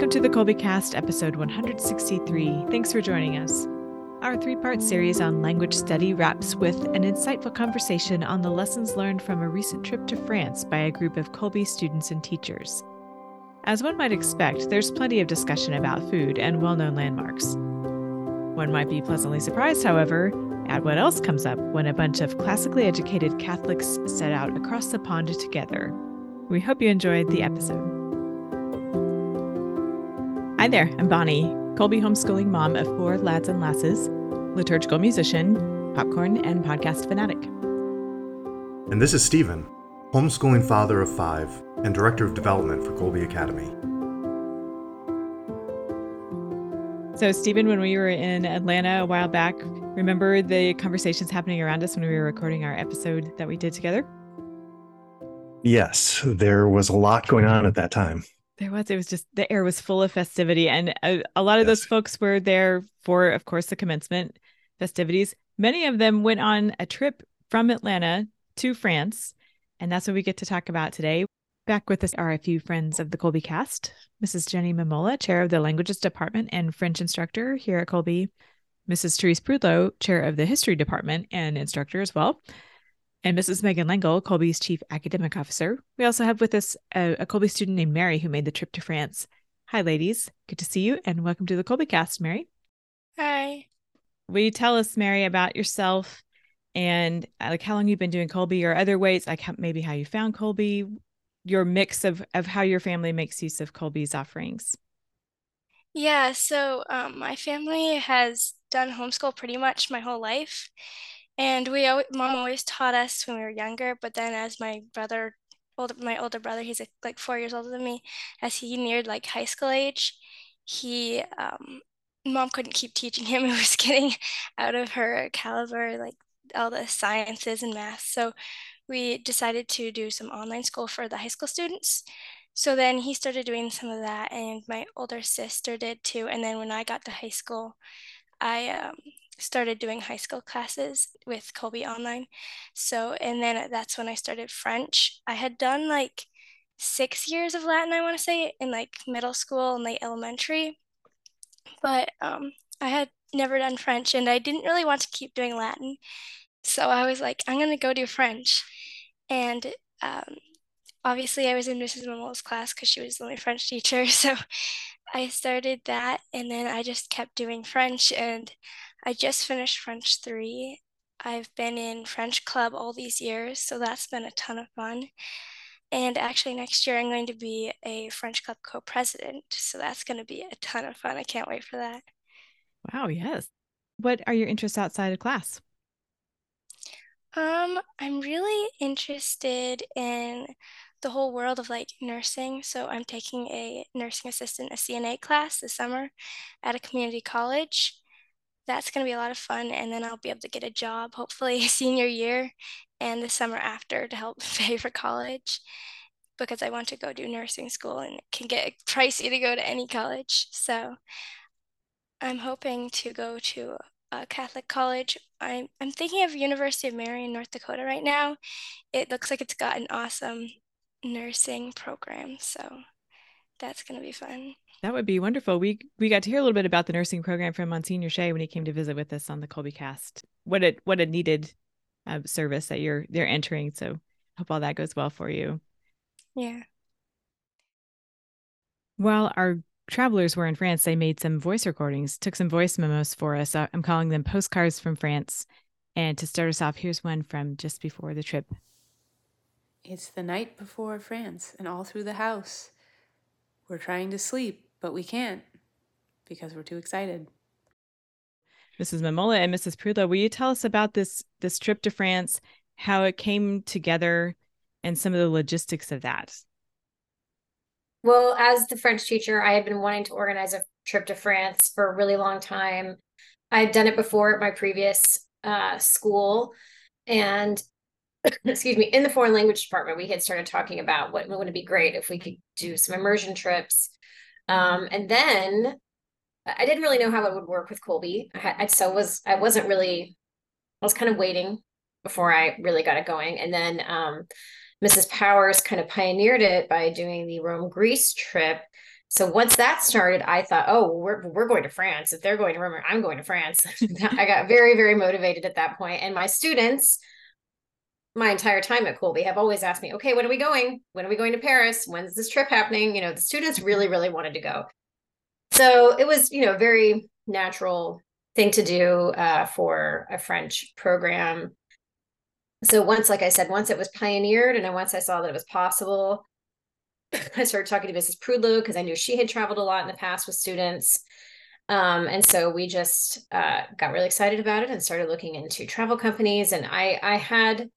Welcome to the Kolbe Cast, episode 163. Thanks for joining us. Our three part series on language study wraps with an insightful conversation on the lessons learned from a recent trip to France by a group of Kolbe students and teachers. As one might expect, there's plenty of discussion about food and well known landmarks. One might be pleasantly surprised, however, at what else comes up when a bunch of classically educated Catholics set out across the pond together. We hope you enjoyed the episode. Hi there, I'm Bonnie, Kolbe homeschooling mom of four lads and lasses, liturgical musician, popcorn, and podcast fanatic. And this is Stephen, homeschooling father of five and director of development for Kolbe Academy. So, Stephen, when we were in Atlanta a while back, remember the conversations happening around us when we were recording our episode that we did together? Yes, there was a lot going on at that time. There was. It was just the air was full of festivity, and a, a lot of yes. those folks were there for, of course, the commencement festivities. Many of them went on a trip from Atlanta to France, and that's what we get to talk about today. Back with us are a few friends of the Kolbe cast Mrs. Jenni Mammola, chair of the languages department and French instructor here at Kolbe, Mrs. Therese Prudlo, chair of the history department and instructor as well, and Mrs. Megan Lengyel, Kolbe's chief academic officer. We also have with us a, a Kolbe student named Mary who made the trip to France. Hi, ladies. Good to see you, and welcome to the Kolbe cast, Mary. Hi. Will you tell us, Mary, about yourself and uh, like how long you've been doing Kolbe or other ways, like how, maybe how you found Kolbe, your mix of of how your family makes use of Kolbe's offerings. Yeah, so um, my family has done homeschool pretty much my whole life, and we mom always taught us when we were younger. But then, as my brother, older my older brother, he's like four years older than me, as he neared like high school age, he um, mom couldn't keep teaching him. It was getting out of her caliber, like all the sciences and math. So we decided to do some online school for the high school students. So then he started doing some of that, and my older sister did too. And then when I got to high school, I um, started doing high school classes with Kolbe Online. So, and then that's when I started French. I had done like six years of Latin, I want to say, in like middle school and like elementary. But um, I had never done French and I didn't really want to keep doing Latin. So I was like, I'm going to go do French. And um, obviously, I was in Mrs. Mammola's class because she was the only French teacher. So I started that and then I just kept doing French. And I just finished French 3. I've been in French club all these years. So that's been a ton of fun. And actually, next year, I'm going to be a French Club co president. So that's going to be a ton of fun. I can't wait for that. Wow, yes. What are your interests outside of class? Um, I'm really interested in the whole world of like nursing. So I'm taking a nursing assistant, a CNA class this summer at a community college. That's going to be a lot of fun. And then I'll be able to get a job, hopefully senior year and the summer after to help pay for college because I want to go do nursing school and it can get pricey to go to any college. So I'm hoping to go to a Catholic college. I'm, I'm thinking of University of Mary in North Dakota right now. It looks like it's got an awesome nursing program. So that's going to be fun. That would be wonderful. We we got to hear a little bit about the nursing program from Monsignor Shea when he came to visit with us on the Kolbe Cast. What a what a needed uh, service that you're they're entering. So hope all that goes well for you. Yeah. While our travelers were in France, they made some voice recordings, took some voice memos for us. Uh, I'm calling them postcards from France. And to start us off, here's one from just before the trip. It's the night before France, and all through the house. We're trying to sleep, but we can't because we're too excited. Mrs. Mammola and Mrs. Prudlo, will you tell us about this this trip to France, how it came together, and some of the logistics of that? Well, as the French teacher, I had been wanting to organize a trip to France for a really long time. I had done it before at my previous uh, school. And excuse me, in the foreign language department, we had started talking about what would it be great if we could do some immersion trips. Um, and then I didn't really know how it would work with Kolbe. I, I so was I wasn't really I was kind of waiting before I really got it going. And then um, Mrs. Powers kind of pioneered it by doing the Rome Greece trip. so once that started, I thought, oh, we're we're going to France. If they're going to Rome, I'm going to France. I got very very motivated at that point, and my students, my entire time at Kolbe, have always asked me, okay, when are we going? When are we going to Paris? When's this trip happening? You know, the students really really wanted to go, so it was you know a very natural thing to do uh, for a French program. So once, like I said, once it was pioneered, and once I saw that it was possible I started talking to Mrs. Prudlo because I knew she had traveled a lot in the past with students. Um, and so we just uh, got really excited about it and started looking into travel companies. And I, I had,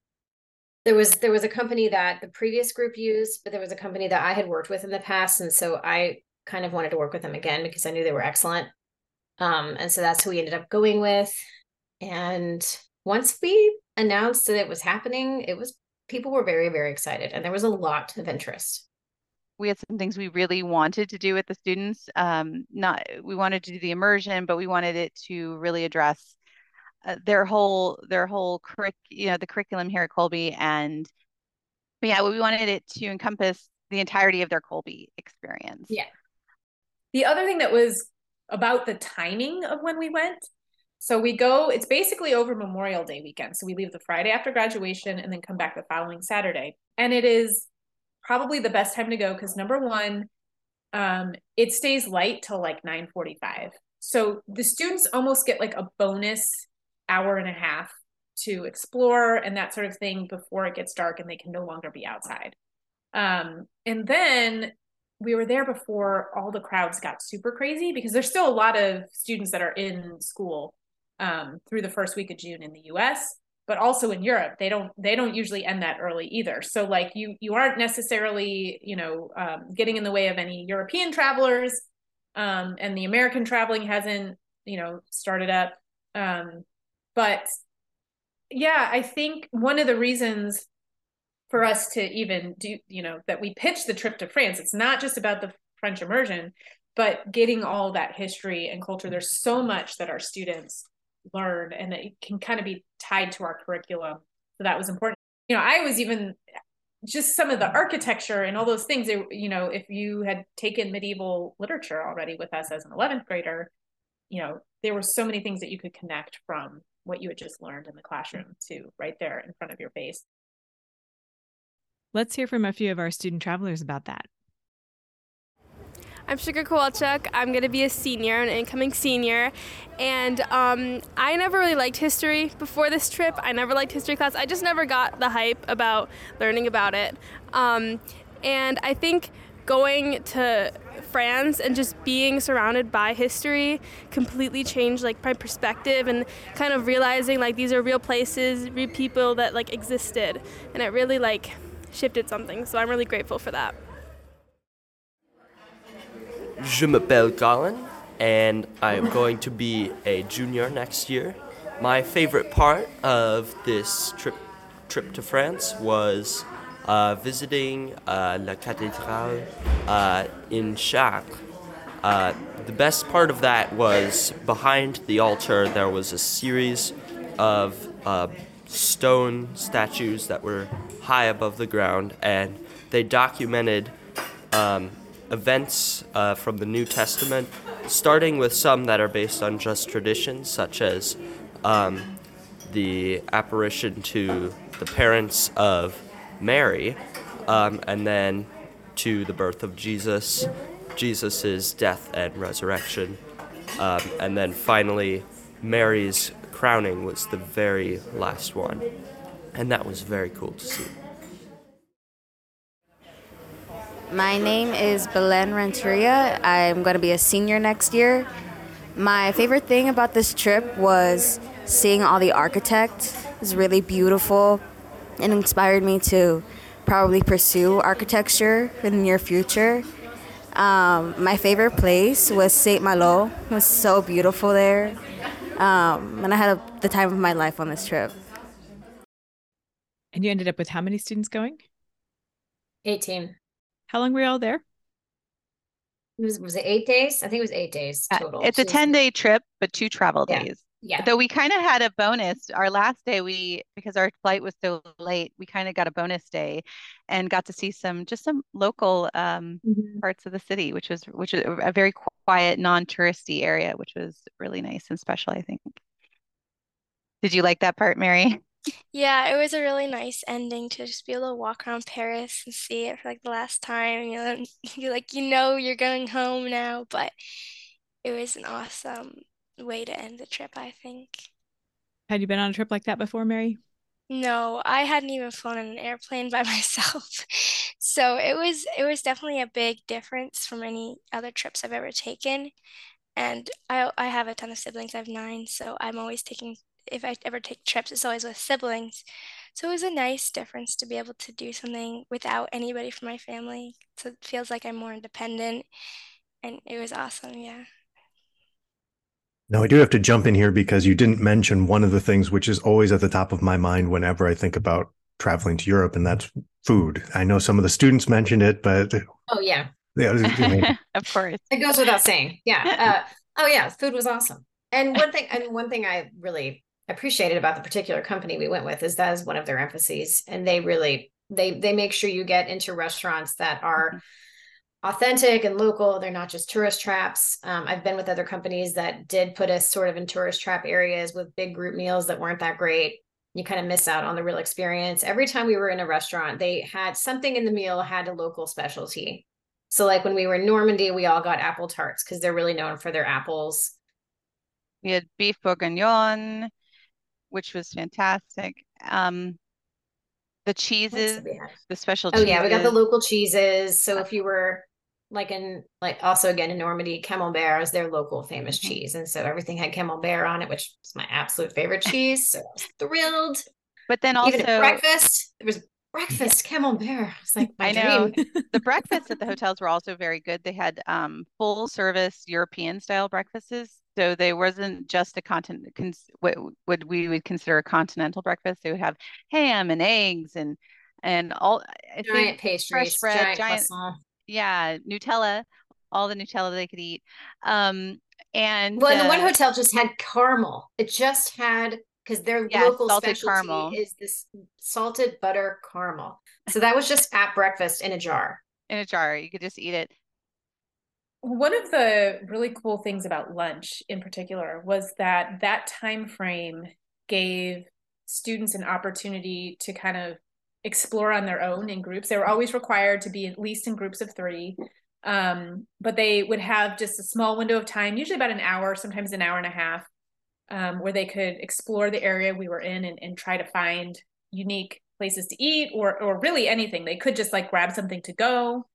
there was there was a company that the previous group used, but there was a company that I had worked with in the past, and so I kind of wanted to work with them again because I knew they were excellent. Um, and so that's who we ended up going with. And once we announced that it was happening, it was people were very very excited, and there was a lot of interest we had some things we really wanted to do with the students. Um, not we wanted to do the immersion, but we wanted it to really address their whole their whole curric you know the curriculum here at Kolbe, and yeah, we wanted it to encompass the entirety of their Kolbe experience. Yeah. The other thing that was about the timing of when we went. So we go, it's basically over Memorial Day weekend. So we leave the Friday after graduation and then come back the following Saturday. And it is probably the best time to go because number one, um, it stays light till like 9:45. So the students almost get like a bonus hour and a half to explore and that sort of thing before it gets dark and they can no longer be outside. Um, and then we were there before all the crowds got super crazy because there's still a lot of students that are in school um, through the first week of June in the US but also in Europe. They don't they don't usually end that early either. So like you you aren't necessarily you know um, getting in the way of any European travelers um, and the American traveling hasn't you know started up. Um, but yeah I think one of the reasons for us to even do you know that we pitch the trip to France it's not just about the French immersion but getting all that history and culture. There's so much that our students learn and it can kind of be tied to our curriculum. So that was important. You know i was even just some of the architecture and all those things you know if you had taken medieval literature already with us as an 11th grader you know there were so many things that you could connect from what you had just learned in the classroom to right there in front of your face let's hear from a few of our student travelers about that I'm Sugar Kowalchuk. I'm going to be a senior, an incoming senior. And um, I never really liked history before this trip. I never liked history class. I just never got the hype about learning about it. Um, and I think going to France and just being surrounded by history completely changed like my perspective and kind of realizing like these are real places, real people that like existed. And it really like shifted something. So I'm really grateful for that. Je m'appelle Colin, and I am going to be a junior next year. My favorite part of this trip trip to France was uh, visiting uh, La Cathédrale uh, in Chartres. Uh, the best part of that was behind the altar there was a series of uh, stone statues that were high above the ground, and they documented um, events uh, from the New Testament, starting with some that are based on just traditions, such as um, the apparition to the parents of Mary, um, and then to the birth of Jesus, Jesus' death and resurrection, um, and then finally Mary's crowning was the very last one. And that was very cool to see. My name is Belen Renteria. I'm going to be a senior next year. My favorite thing about this trip was seeing all the architect. It was really beautiful and inspired me to probably pursue architecture in the near future. Um, my favorite place was Saint Malo. It was so beautiful there. Um, and I had a, the time of my life on this trip. And you ended up with how many students going? 18. How long were you all there? It was, was it eight days? I think it was eight days uh, total. Uh, it's a 10 day trip, but two travel yeah. days. Yeah. Though we kind of had a bonus our last day, we because our flight was so late, we kind of got a bonus day and got to see some just some local um, mm-hmm. parts of the city, which was which is a very quiet, non-touristy area, which was really nice and special, I think. Did you like that part, Mary? Yeah, it was a really nice ending to just be able to walk around Paris and see it for like the last time. You know, you like you know you're going home now, but it was an awesome way to end the trip, I think. Had you been on a trip like that before, Mary? No, I hadn't even flown in an airplane by myself. so it was it was definitely a big difference from any other trips I've ever taken. And I I have a ton of siblings. I have nine, so I'm always taking if I ever take trips, it's always with siblings. So it was a nice difference to be able to do something without anybody from my family. So it feels like I'm more independent and it was awesome, yeah. Now, I do have to jump in here because you didn't mention one of the things which is always at the top of my mind whenever I think about traveling to Europe, and that's food. I know some of the students mentioned it, but oh yeah, yeah, of course, it goes without saying. Yeah. Uh, oh yeah, food was awesome. And one thing, and one thing I really appreciated about the particular company we went with is that is one of their emphases, and they really they they make sure you get into restaurants that are. Mm-hmm authentic and local. They're not just tourist traps. Um, I've been with other companies that did put us sort of in tourist trap areas with big group meals that weren't that great. You kind of miss out on the real experience. Every time we were in a restaurant, they had something in the meal had a local specialty. So, like when we were in Normandy, we all got apple tarts because they're really known for their apples. We had beef bourguignon, which was fantastic. Um, the cheeses, the special. Oh yeah, we got the local cheeses. So if you were like in like also again in Normandy, Camembert is their local famous mm-hmm. cheese, and so everything had Camembert on it, which is my absolute favorite cheese. So I was thrilled. But then also Even at breakfast, there was breakfast camembert. It's like I know the breakfasts at the hotels were also very good. They had um, full service European style breakfasts. So they wasn't just a continent cons- what, what we would consider a continental breakfast. They would have ham and eggs and and all I giant pastries, fresh bread, giant, giant yeah, Nutella, all the Nutella they could eat. Um, and well, uh, the one uh, hotel just had caramel. It just had because their yeah, local specialty caramel. is this salted butter caramel. So that was just at breakfast in a jar. In a jar, you could just eat it. One of the really cool things about lunch in particular was that that time frame gave students an opportunity to kind of explore on their own in groups. They were always required to be at least in groups of three. Um, but they would have just a small window of time, usually about an hour, sometimes an hour and a half, um, where they could explore the area we were in and, and try to find unique places to eat or or really anything. They could just like grab something to go,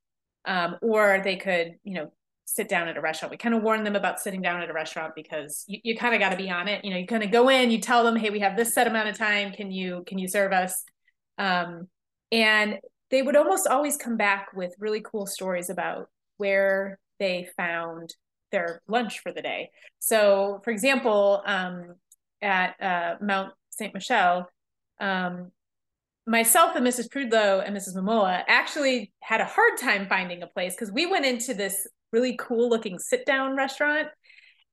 um, or they could, you know, sit down at a restaurant. We kind of warn them about sitting down at a restaurant because you, you kind of got to be on it. You know, you kind of go in, you tell them, hey, we have this set amount of time. Can you can you serve us? Um, and they would almost always come back with really cool stories about where they found their lunch for the day. So, for example, um, at uh, Mount Saint Michel, um, myself and Mrs. Prudlo and Mrs. Mammola actually had a hard time finding a place because we went into this really cool looking sit down restaurant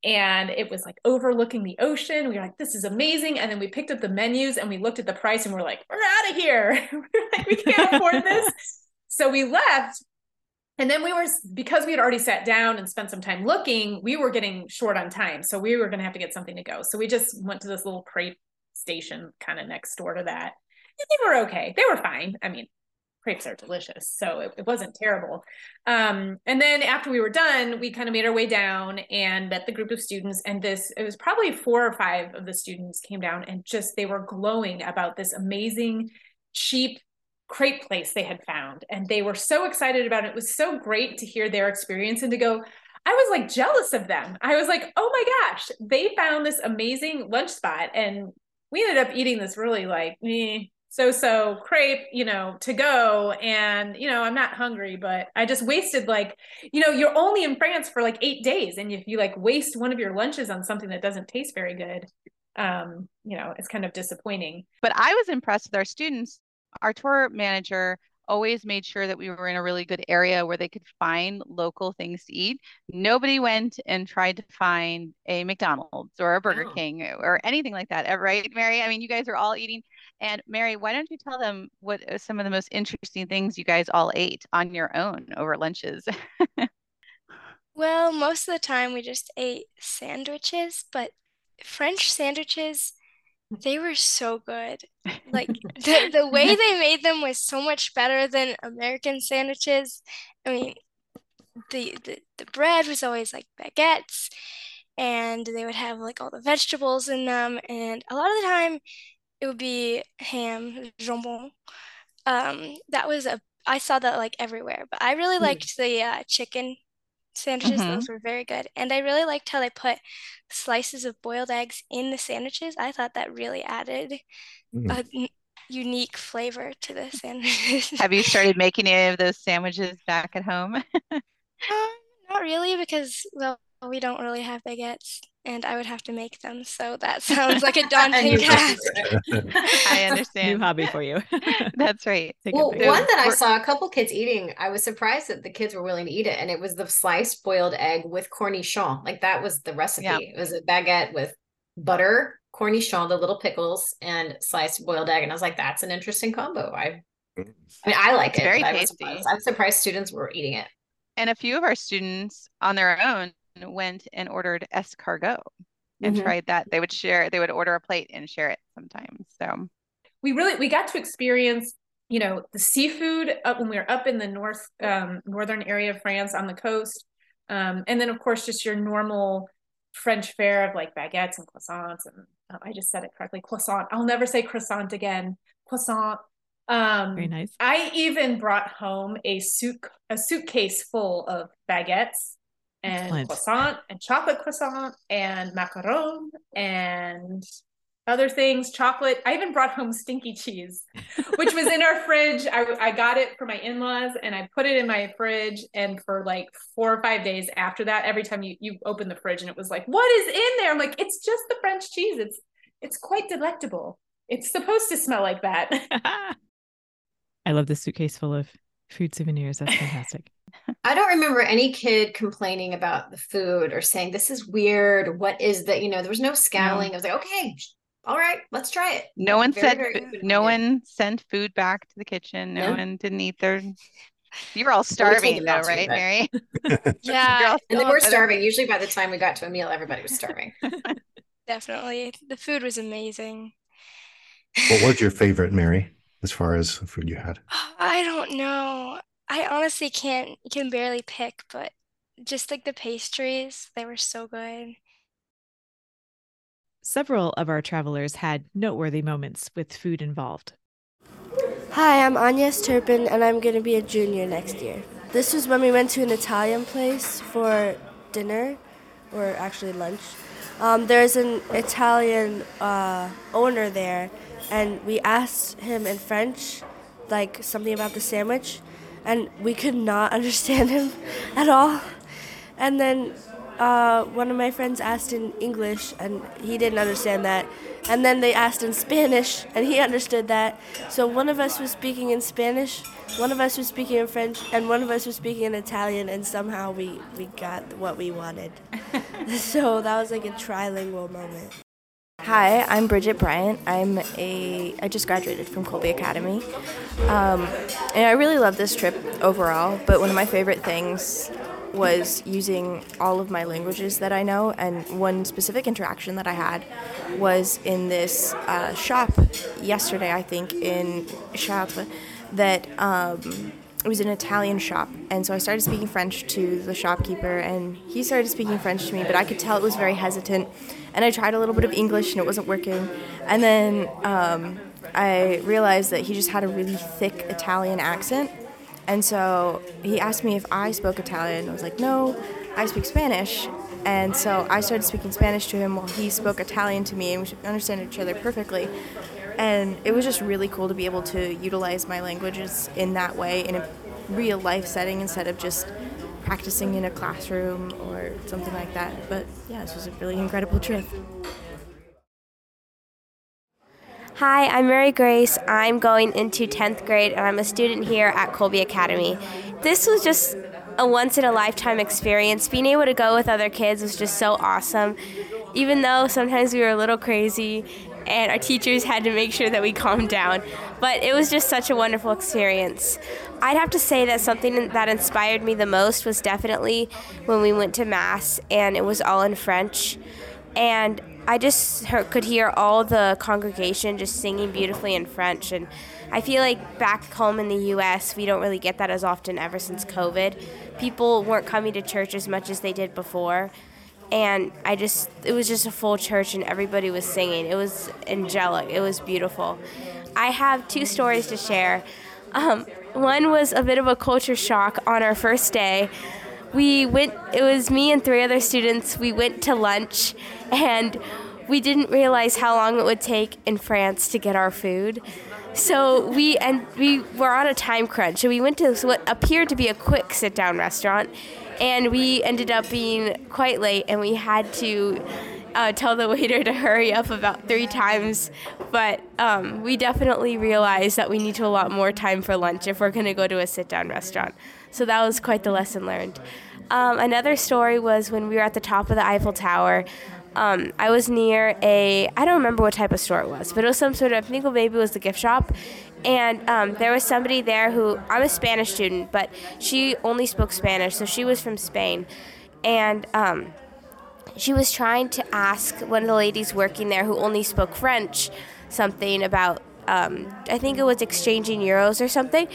and it was like overlooking the ocean. We were like, this is amazing. And then we picked up the menus and we looked at the price and we're like, we're out of here. we're like, we can't afford this. So we left and then we were because we had already sat down and spent some time looking we were getting short on time so we were going to have to get something to go so we just went to this little crepe station kind of next door to that and they were okay they were fine i mean crepes are delicious so it, it wasn't terrible um, and then after we were done we kind of made our way down and met the group of students and this it was probably four or five of the students came down and just they were glowing about this amazing cheap crepe place they had found and they were so excited about it. It was so great to hear their experience and to go, I was like jealous of them. I was like, oh my gosh, they found this amazing lunch spot. And we ended up eating this really like eh, so so crepe, you know, to go. And, you know, I'm not hungry, but I just wasted like, you know, you're only in France for like eight days. And if you like waste one of your lunches on something that doesn't taste very good, um, you know, it's kind of disappointing. But I was impressed with our students our tour manager always made sure that we were in a really good area where they could find local things to eat. Nobody went and tried to find a McDonald's or a Burger Oh. King or anything like that, eh, right, Mary? I mean, you guys are all eating. And Mary, why don't you tell them what are some of the most interesting things you guys all ate on your own over lunches? Well, most of the time we just ate sandwiches, but French sandwiches, they were so good. Like the the way they made them was so much better than American sandwiches. I mean, the the, the bread was always like baguettes, and they would have like all the vegetables in them, and a lot of the time it would be ham, jambon. Um, that was a I saw that like everywhere, but I really Mm. liked the uh, chicken sandwiches. Mhm. Those were very good. And I really liked how they put slices of boiled eggs in the sandwiches. I thought that really added Mm. a n- unique flavor to the sandwiches. Have you started making any of those sandwiches back at home? Um, not really because, well, we don't really have baguettes and I would have to make them. So that sounds like a daunting task. I understand. New understand. hobby for you. That's right. Well, one that I saw a couple kids eating, I was surprised that the kids were willing to eat it, and it was the sliced boiled egg with cornichon. Like that was the recipe. Yeah. It was a baguette with butter, cornichon, the little pickles, and sliced boiled egg. And I was like, that's an interesting combo. I, I mean, I like It's it. very but I was tasty. surprised. I'm surprised students were eating it. And a few of our students on their own went and ordered escargot and Mhm. tried that. They would share, they would order a plate and share it sometimes. So we really we got to experience you know the seafood up when we were up in the north um, northern area of France on the coast um, and then of course just your normal French fare of like baguettes and croissants and uh, I just said it correctly croissant I'll never say croissant again croissant um, Very nice. I even brought home a suit a suitcase full of baguettes and Excellent. croissant and chocolate croissant and macaron and other things, chocolate. I even brought home stinky cheese, which was in our fridge. I, I got it for my in-laws and I put it in my fridge. And for like four or five days after that, every time you, you open the fridge and it was like, what is in there? I'm like, it's just the French cheese. It's it's quite delectable. It's supposed to smell like that. I love the suitcase full of food souvenirs. That's fantastic. I don't remember any kid complaining about the food or saying this is weird. What is that? You know, there was no scowling. I was like, okay, all right, let's try it. no one Very, said, very no one sent food back to the kitchen. No No. one didn't eat their. You were all starving them though, right, Mary? Yeah, And they still were up for the- starving. Usually by the time we got to a meal, everybody was starving. definitely. The food was amazing. What was your favorite, Mary, as far as the food you had? I don't know. I honestly can't can barely pick, but just like the pastries, they were so good. Several of our travelers had noteworthy moments with food involved. Hi, I'm Agnes Turpin, and I'm going to be a junior next year. This was when we went to an Italian place for dinner, or actually lunch. Um, there's an Italian uh, owner there, and we asked him in French, like something about the sandwich, and we could not understand him at all. And then uh, one of my friends asked in English, and he didn't understand that. And then they asked in Spanish, and he understood that. So one of us was speaking in Spanish, one of us was speaking in French, and one of us was speaking in Italian, and somehow we, we got what we wanted. so that was like a trilingual moment. Hi, I'm Bridget Bryant. I'm a I just graduated from Kolbe Academy, um, and I really love this trip overall. But one of my favorite things was using all of my languages that I know. And one specific interaction that I had was in this uh, shop yesterday, I think, in Chartres, that. Um, it was an Italian shop, and so I started speaking French to the shopkeeper, and he started speaking French to me, but I could tell it was very hesitant. And I tried a little bit of English, and it wasn't working. And then um, I realized that he just had a really thick Italian accent, and so he asked me if I spoke Italian. I was like, no, I speak Spanish. And so I started speaking Spanish to him while he spoke Italian to me, and we understand each other perfectly. And it was just really cool to be able to utilize my languages in that way in a real life setting instead of just practicing in a classroom or something like that. But yeah, this was a really incredible trip. Hi, I'm Mary Grace. I'm going into 10th grade and I'm a student here at Kolbe Academy. This was just a once in a lifetime experience. Being able to go with other kids was just so awesome. Even though sometimes we were a little crazy and our teachers had to make sure that we calmed down, but it was just such a wonderful experience. I'd have to say that something that inspired me the most was definitely when we went to Mass and it was all in French. And I just heard, could hear all the congregation just singing beautifully in French. And I feel like back home in the U.S., we don't really get that as often ever since COVID. People weren't coming to church as much as they did before. And I just, it was just a full church and everybody was singing. It was angelic, it was beautiful. I have two stories to share. Um, one was a bit of a culture shock on our first day we went it was me and three other students we went to lunch and we didn't realize how long it would take in France to get our food. So we and we were on a time crunch. So we went to what appeared to be a quick sit down restaurant and we ended up being quite late and we had to uh, tell the waiter to hurry up about three times. But um, we definitely realized that we need to allot more time for lunch if we're going to go to a sit down restaurant. So that was quite the lesson learned. Um, another story was when we were at the top of the Eiffel Tower. Um, I was near a, I don't remember what type of store it was, but it was some sort of, I think maybe it was the gift shop. And um, there was somebody there who, I'm a Spanish student, but she only spoke Spanish, so she was from Spain. And um, she was trying to ask one of the ladies working there who only spoke French something about, um, I think it was exchanging euros or something.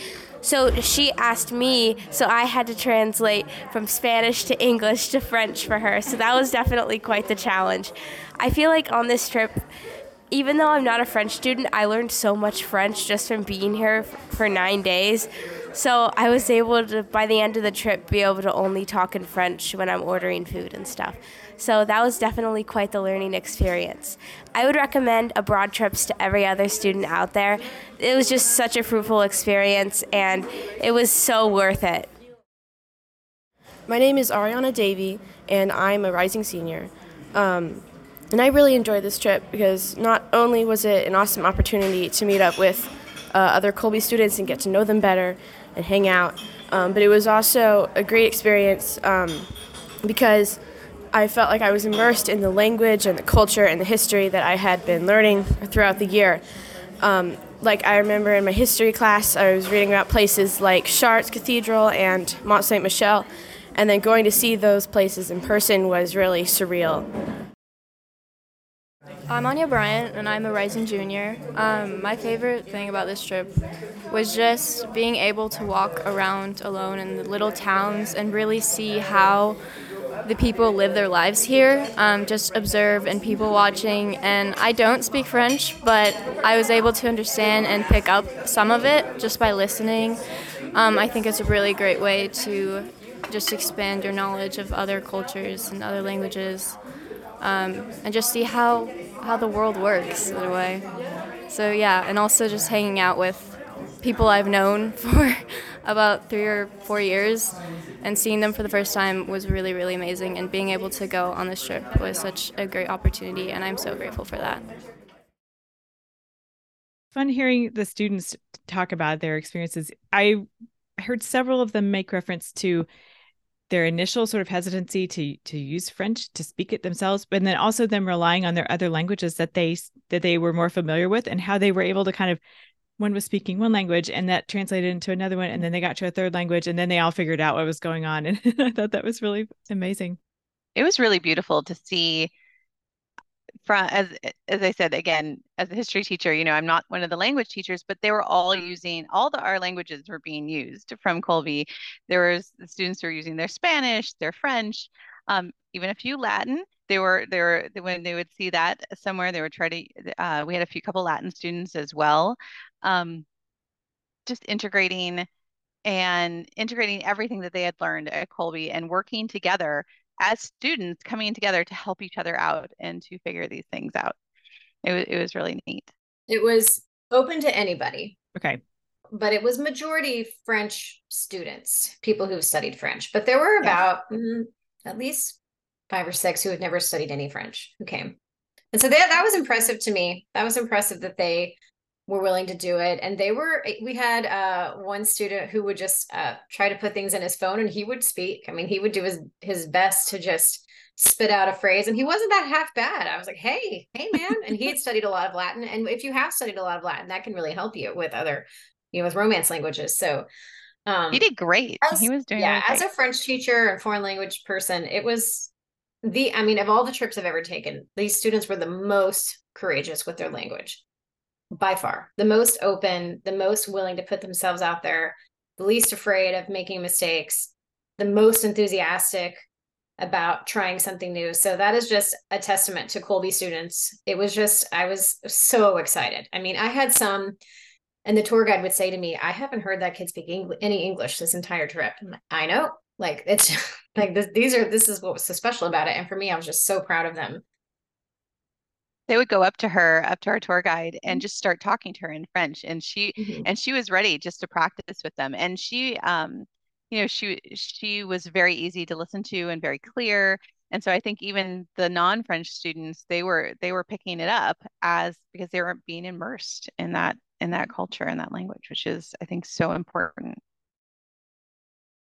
So she asked me, so I had to translate from Spanish to English to French for her. So that was definitely quite the challenge. I feel like on this trip, even though I'm not a French student, I learned so much French just from being here for nine days. So I was able to, by the end of the trip, be able to only talk in French when I'm ordering food and stuff. So that was definitely quite the learning experience. I would recommend abroad trips to every other student out there. It was just such a fruitful experience and it was so worth it. My name is Ariana Davey and I'm a rising senior. Um, and I really enjoyed this trip because not only was it an awesome opportunity to meet up with uh, other Kolbe students and get to know them better and hang out, um, but it was also a great experience um, because I felt like I was immersed in the language and the culture and the history that I had been learning throughout the year. Um, like I remember in my history class, I was reading about places like Chartres Cathedral and Mont Saint Michel, and then going to see those places in person was really surreal. I'm Anya Bryant, and I'm a rising junior. Um, my favorite thing about this trip was just being able to walk around alone in the little towns and really see how the people live their lives here, um, just observe and people watching. And I don't speak French, but I was able to understand and pick up some of it just by listening. Um, I think it's a really great way to just expand your knowledge of other cultures and other languages, um, and just see how how the world works in a way. So yeah, and also just hanging out with people I've known for about three or four years, and seeing them for the first time was really, really amazing. And being able to go on this trip was such a great opportunity, and I'm so grateful for that. Fun hearing the students talk about their experiences. I heard several of them make reference to their initial sort of hesitancy to to use French to speak it themselves, but then also them relying on their other languages that they that they were more familiar with, and how they were able to kind of one was speaking one language and that translated into another one and then they got to a third language and then they all figured out what was going on and i thought that was really amazing. It was really beautiful to see from as as i said again as a history teacher you know i'm not one of the language teachers but they were all using all the our languages were being used from Kolbe. There was the students who were using their spanish their french um, even a few latin. They were they were when they would see that somewhere they would try to uh, we had a few couple latin students as well um, just integrating and integrating everything that they had learned at Kolbe and working together as students coming together to help each other out and to figure these things out it was, it was really neat it was open to anybody okay but it was majority french students people who studied french but there were about yeah. mm, at least five or six who had never studied any French who came. And so that that was impressive to me. That was impressive that they were willing to do it. And they were we had uh one student who would just uh try to put things in his phone and he would speak. I mean, he would do his his best to just spit out a phrase and he wasn't that half bad. I was like, "Hey, hey man." And he had studied a lot of Latin and if you have studied a lot of Latin, that can really help you with other you know, with romance languages. So um, he did great. As, he was doing yeah. Really as a French teacher and foreign language person, it was the. I mean, of all the trips I've ever taken, these students were the most courageous with their language, by far, the most open, the most willing to put themselves out there, the least afraid of making mistakes, the most enthusiastic about trying something new. So that is just a testament to Kolbe students. It was just I was so excited. I mean, I had some and the tour guide would say to me, I haven't heard that kid speak English, any English this entire trip. Like, i know. Like it's like this, these are this is what was so special about it. And for me, I was just so proud of them. They would go up to her, up to our tour guide, and mm-hmm. just start talking to her in French. And she mm-hmm. and she was ready just to practice with them. And she um, you know, she she was very easy to listen to and very clear. And so I think even the non-French students, they were they were picking it up as because they weren't being immersed in that in that culture and that language, which is, I think, so important.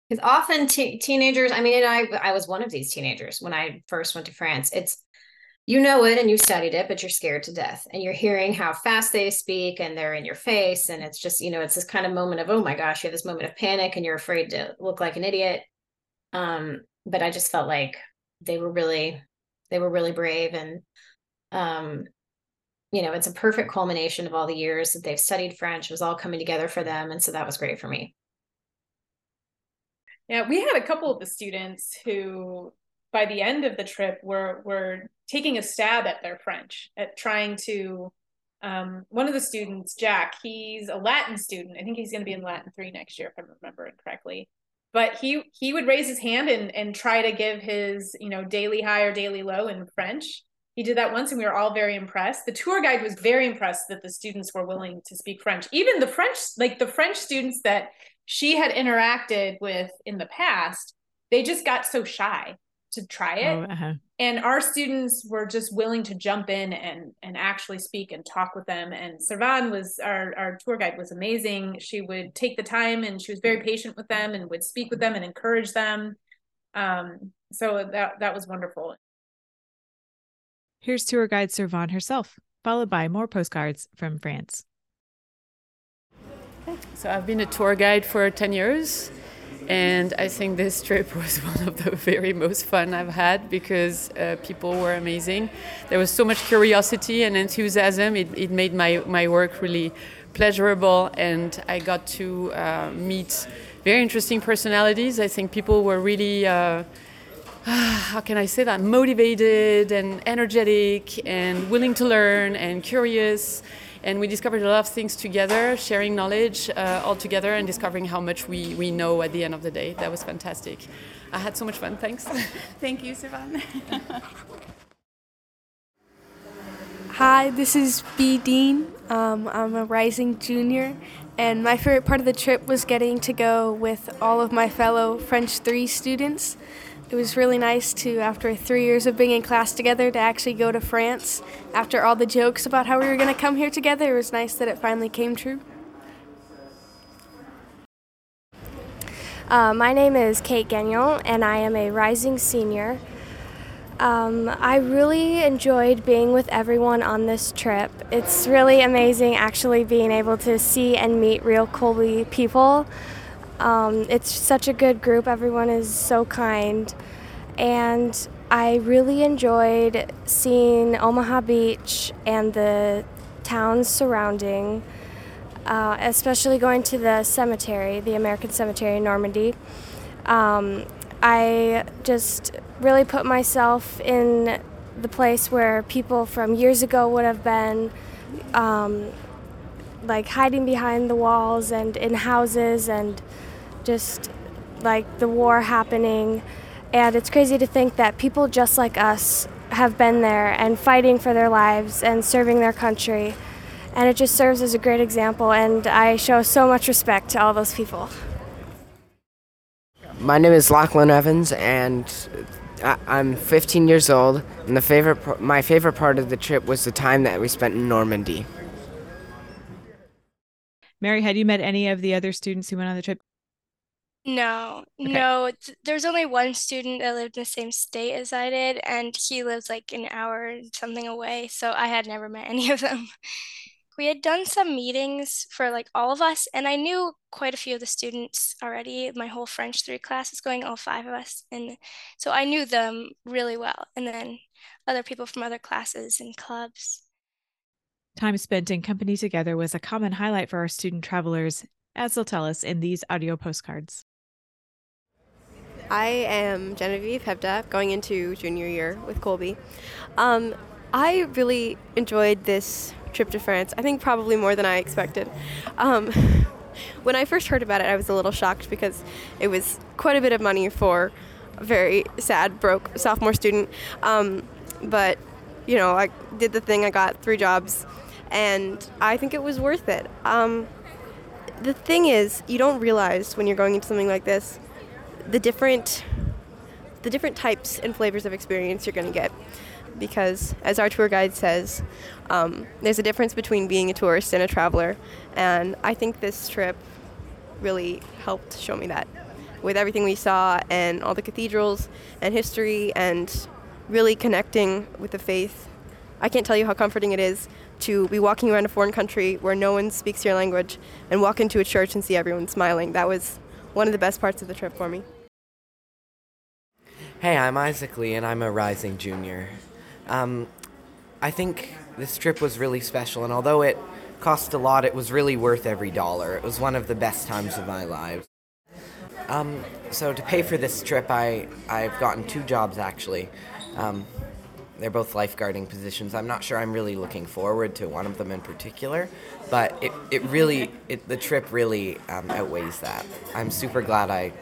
Because often t- teenagers, I mean, and I, I was one of these teenagers when I first went to France. It's, you know it and you studied it, but you're scared to death. And you're hearing how fast they speak and they're in your face. And it's just, you know, it's this kind of moment of, oh my gosh, you have this moment of panic and you're afraid to look like an idiot. Um, but I just felt like they were really, they were really brave and um you know, it's a perfect culmination of all the years that they've studied French. It was all coming together for them. And so that was great for me. Yeah, we had a couple of the students who by the end of the trip were were taking a stab at their French, at trying to um, one of the students, Jack, he's a Latin student. I think he's going to be in Latin three next year, if I'm remembering correctly. But he he would raise his hand and and try to give his you know daily high or daily low in French, he did that once and we were all very impressed the tour guide was very impressed that the students were willing to speak french even the french like the french students that she had interacted with in the past they just got so shy to try it. Oh, uh-huh. and our students were just willing to jump in and and actually speak and talk with them. And Servan was our our tour guide was amazing. She would take the time and she was very patient with them and would speak with them and encourage them. Um so that that was wonderful. Here's tour guide Servan herself, followed by more postcards from France. So I've been a tour guide for 10 years, and I think this trip was one of the very most fun I've had because uh, people were amazing. There was so much curiosity and enthusiasm. It, it made my, my work really pleasurable, and I got to uh, meet very interesting personalities. I think people were really. Uh, how can I say that, motivated and energetic and willing to learn and curious. And we discovered a lot of things together, sharing knowledge uh, all together and discovering how much we, we know at the end of the day. That was fantastic. I had so much fun. Thanks. Thank you, Servan. Hi, this is B. Dean. Um, I'm a rising junior, and my favorite part of the trip was getting to go with all of my fellow French 3 students it was really nice to, after three years of being in class together, to actually go to France. After all the jokes about how we were going to come here together, it was nice that it finally came true. Uh, my name is Kate Gagnon, and I am a rising senior. Um, I really enjoyed being with everyone on this trip. It's really amazing actually being able to see and meet real Kolbe people. Um, it's such a good group. Everyone is so kind. And I really enjoyed seeing Omaha Beach and the towns surrounding, uh, especially going to the cemetery, the American Cemetery in Normandy. Um, I just really put myself in the place where people from years ago would have been. Um, like hiding behind the walls and in houses and just like the war happening. And it's crazy to think that people just like us have been there and fighting for their lives and serving their country. And it just serves as a great example, and I show so much respect to all those people. My name is Lachlan Evans, and I, I'm 15 years old, and the favorite my favorite part of the trip was the time that we spent in Normandy. Mary, had you met any of the other students who went on the trip? No, Okay. no. th- There's only one student that lived in the same state as I did, and he lives like an hour and something away, so I had never met any of them. We had done some meetings for like all of us, and I knew quite a few of the students already. My whole French three class is going, all five of us, and so I knew them really well. And then other people from other classes and clubs. Time spent in company together was a common highlight for our student travelers, as they'll tell us in these audio postcards. I am Genevieve Hebda, going into junior year with Kolbe. Um, I really enjoyed this trip to France. I think probably more than I expected. Um, when I first heard about it, I was a little shocked because it was quite a bit of money for a very sad, broke sophomore student. Um, but you know, I did the thing. I got three jobs, and I think it was worth it. Um, the thing is, you don't realize when you're going into something like this the different the different types and flavors of experience you're going to get. Because as our tour guide says um, there's a difference between being a tourist and a traveler. And i think this trip really helped show me that. With everything we saw and all the cathedrals and history and really connecting with the faith i can't tell you how comforting it is to be walking around a foreign country where no one speaks your language and walk into a church and see everyone smiling. That was one of the best parts of the trip for me Hey, I'm Isaac Lee, and I'm a rising junior. Um, I think this trip was really special, and although it cost a lot, it was really worth every dollar. It was one of the best times of my life. Um, so to pay for this trip, I I've gotten two jobs actually. Um, they're both lifeguarding positions. I'm not sure I'm really looking forward to one of them in particular, but it, it really it, the trip really um, outweighs that. I'm super glad I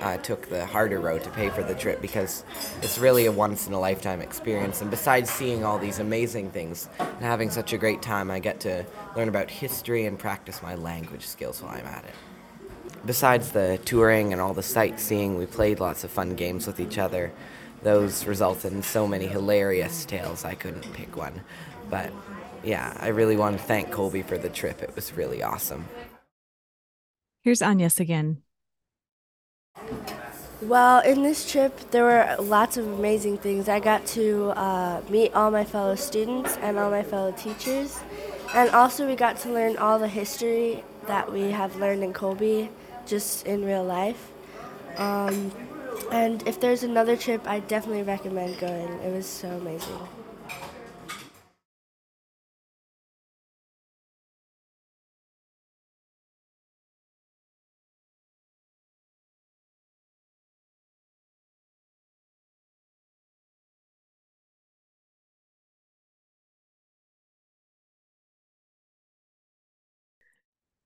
uh, took the harder road to pay for the trip because it's really a once in a lifetime experience. And besides seeing all these amazing things and having such a great time, I get to learn about history and practice my language skills while I'm at it. Besides the touring and all the sightseeing, we played lots of fun games with each other. Those resulted in so many hilarious tales, I couldn't pick one. But yeah, I really want to thank Kolbe for the trip. It was really awesome. Here's Agnes again. Well, in this trip, there were lots of amazing things. I got to uh, meet all my fellow students and all my fellow teachers. And also, we got to learn all the history that we have learned in Kolbe just in real life. Um, and if there's another trip, I definitely recommend going. It was so amazing.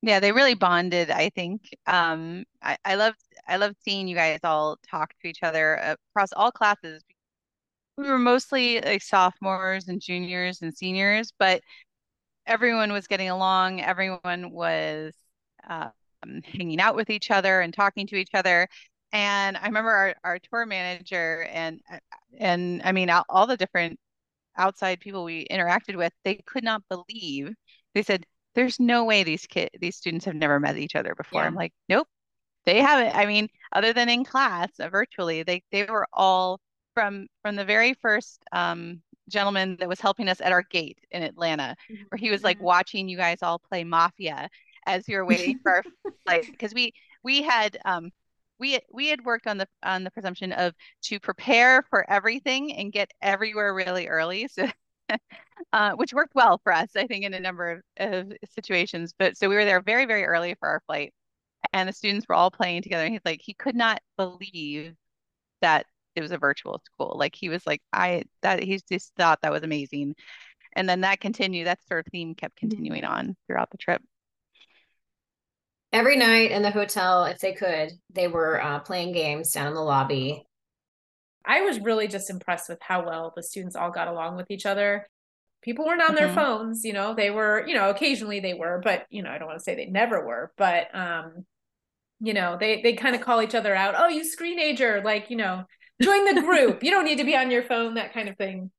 Yeah, they really bonded, I think. Um, I, I loved I love seeing you guys all talk to each other across all classes. We were mostly like sophomores and juniors and seniors, but everyone was getting along. Everyone was um, hanging out with each other and talking to each other. And I remember our, our tour manager and and I mean all, all the different outside people we interacted with, they could not believe. They said, "There's no way these kid these students have never met each other before." I'm like, "Nope, they haven't." I mean, other than in class, uh, virtually, they they were all from from the very first um, gentleman that was helping us at our gate in Atlanta, where he was like watching you guys all play Mafia as you were waiting for our flight because we we had um we we had worked on the on the presumption of to prepare for everything and get everywhere really early so uh, which worked well for us i think in a number of, of situations but so we were there very very early for our flight and the students were all playing together and he's like he could not believe that it was a virtual school like he was like i that he just thought that was amazing and then that continued that sort of theme kept continuing on throughout the trip Every night in the hotel, if they could, they were uh, playing games down in the lobby. I was really just impressed with how well the students all got along with each other. People weren't on their Mhm. phones, you know, they were, you know, occasionally they were, but you know, I don't want to say they never were, but um, you know, they they kind of call each other out, oh, you screenager, like, you know, join the group. You don't need to be on your phone, that kind of thing.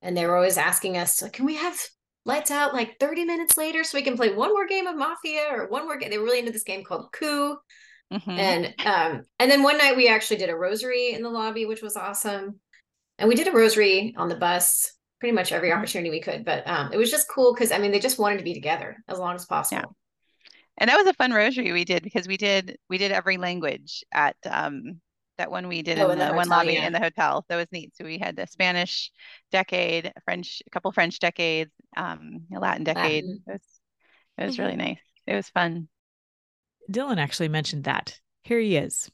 And they were always asking us, can we have lights out like 30 minutes later so we can play one more game of Mafia or one more game? They were really into this game called Coup. Mm-hmm. And um, and then one night we actually did a rosary in the lobby, which was awesome. And we did a rosary on the bus pretty much every mm-hmm. opportunity we could. But um, it was just cool because I mean they just wanted to be together as long as possible. Yeah. And that was a fun rosary we did because we did we did every language at um that one we did oh, in, in, the, the one lobby yeah. in the hotel. That was neat. So we had the Spanish decade, French, a couple French decades, um, a Latin decade. Latin. It was, it was mm-hmm. really nice. It was fun. Dylan actually mentioned that. Here he is.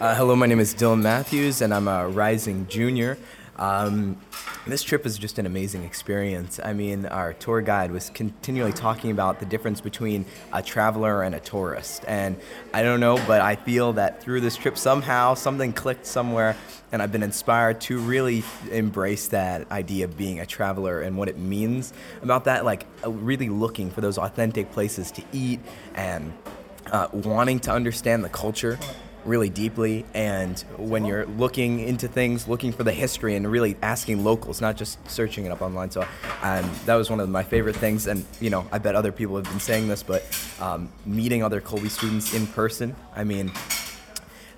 Uh, hello, my name is Dylan Matthews, and I'm a rising junior. Um, this trip was just an amazing experience. I mean, our tour guide was continually talking about the difference between a traveler and a tourist. And I don't know, but I feel that through this trip, somehow something clicked somewhere, and I've been inspired to really embrace that idea of being a traveler and what it means about that. Like, uh, really looking for those authentic places to eat and uh, wanting to understand the culture really deeply. And when you're looking into things, looking for the history and really asking locals, not just searching it up online. So um, that was one of my favorite things. And, you know, I bet other people have been saying this, but um, meeting other Kolbe students in person, I mean,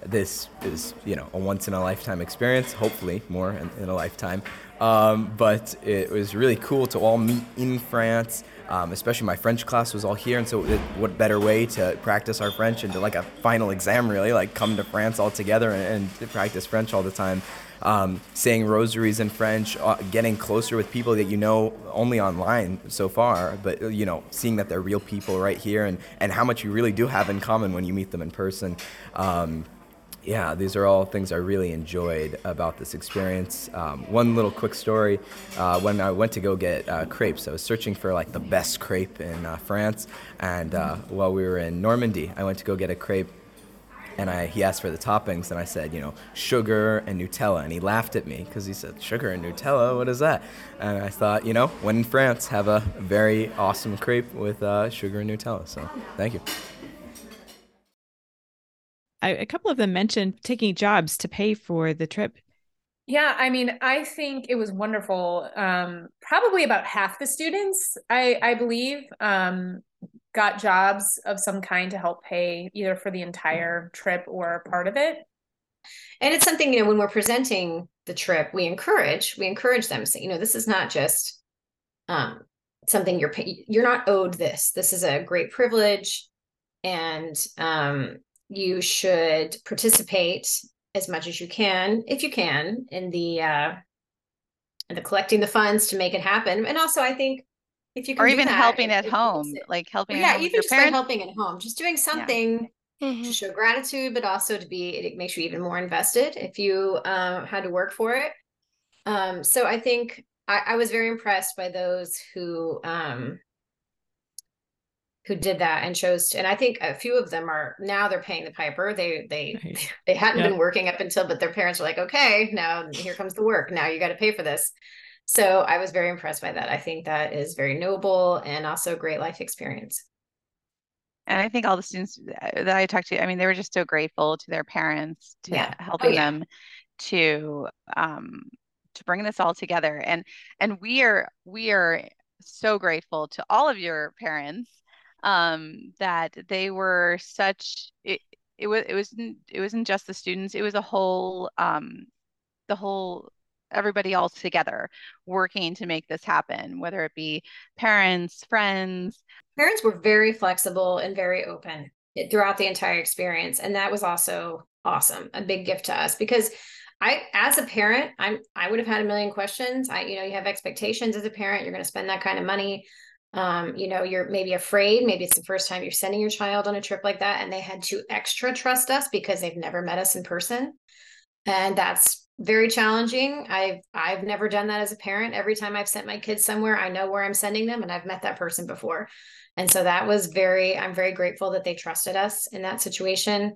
this is, you know, a once in a lifetime experience, hopefully more in, in a lifetime. Um, but it was really cool to all meet in France. Um, especially my French class was all here, and so it, what better way to practice our French and to like a final exam really, like come to France all together and, and practice French all the time. Um, saying rosaries in French, uh, getting closer with people that you know only online so far, but you know, seeing that they're real people right here and, and how much you really do have in common when you meet them in person. Um, yeah, these are all things I really enjoyed about this experience. Um, one little quick story: uh, when I went to go get uh, crepes, I was searching for like the best crepe in uh, France, and uh, while we were in Normandy, I went to go get a crepe, and I he asked for the toppings, and I said, you know, sugar and Nutella, and he laughed at me because he said, sugar and Nutella, what is that? And I thought, you know, when in France, have a very awesome crepe with uh, sugar and Nutella. So, thank you. I, a couple of them mentioned taking jobs to pay for the trip. Yeah, I mean, I think it was wonderful. Um, probably about half the students, I, I believe, um, got jobs of some kind to help pay either for the entire trip or part of it. And it's something, you know, when we're presenting the trip, we encourage, we encourage them to say, you know, this is not just um, something you're you're not owed this. This is a great privilege. And um, you should participate as much as you can, if you can, in the uh, in the collecting the funds to make it happen. And also, I think if you can or even that, helping at home, like helping. Well, yeah, even just parents. by helping at home, just doing something yeah. mm-hmm. to show gratitude, but also to be it makes you even more invested if you um, had to work for it. Um, so I think I, I was very impressed by those who um, who did that and chose to, and I think a few of them are now they're paying the piper. They they nice. they hadn't yep. been working up until, but their parents were like, okay, now here comes the work. Now you got to pay for this. So I was very impressed by that. I think that is very noble and also a great life experience. And I think all the students that I talked to, I mean, they were just so grateful to their parents to yeah. Helping oh, yeah. them to um to bring this all together. And and we are we are so grateful to all of your parents um, that they were such it, it was it wasn't it wasn't just the students it was a whole um, the whole everybody all together working to make this happen whether it be parents friends parents were very flexible and very open throughout the entire experience and that was also awesome a big gift to us because I, as a parent, I'm, I would have had a million questions. I, you know, you have expectations as a parent. You're going to spend that kind of money um, you know, you're maybe afraid, maybe it's the first time you're sending your child on a trip like that, and they had to extra trust us because they've never met us in person. And that's very challenging. I've I've never done that as a parent. Every time I've sent my kids somewhere, I know where I'm sending them and I've met that person before. And so that was very, I'm very grateful that they trusted us in that situation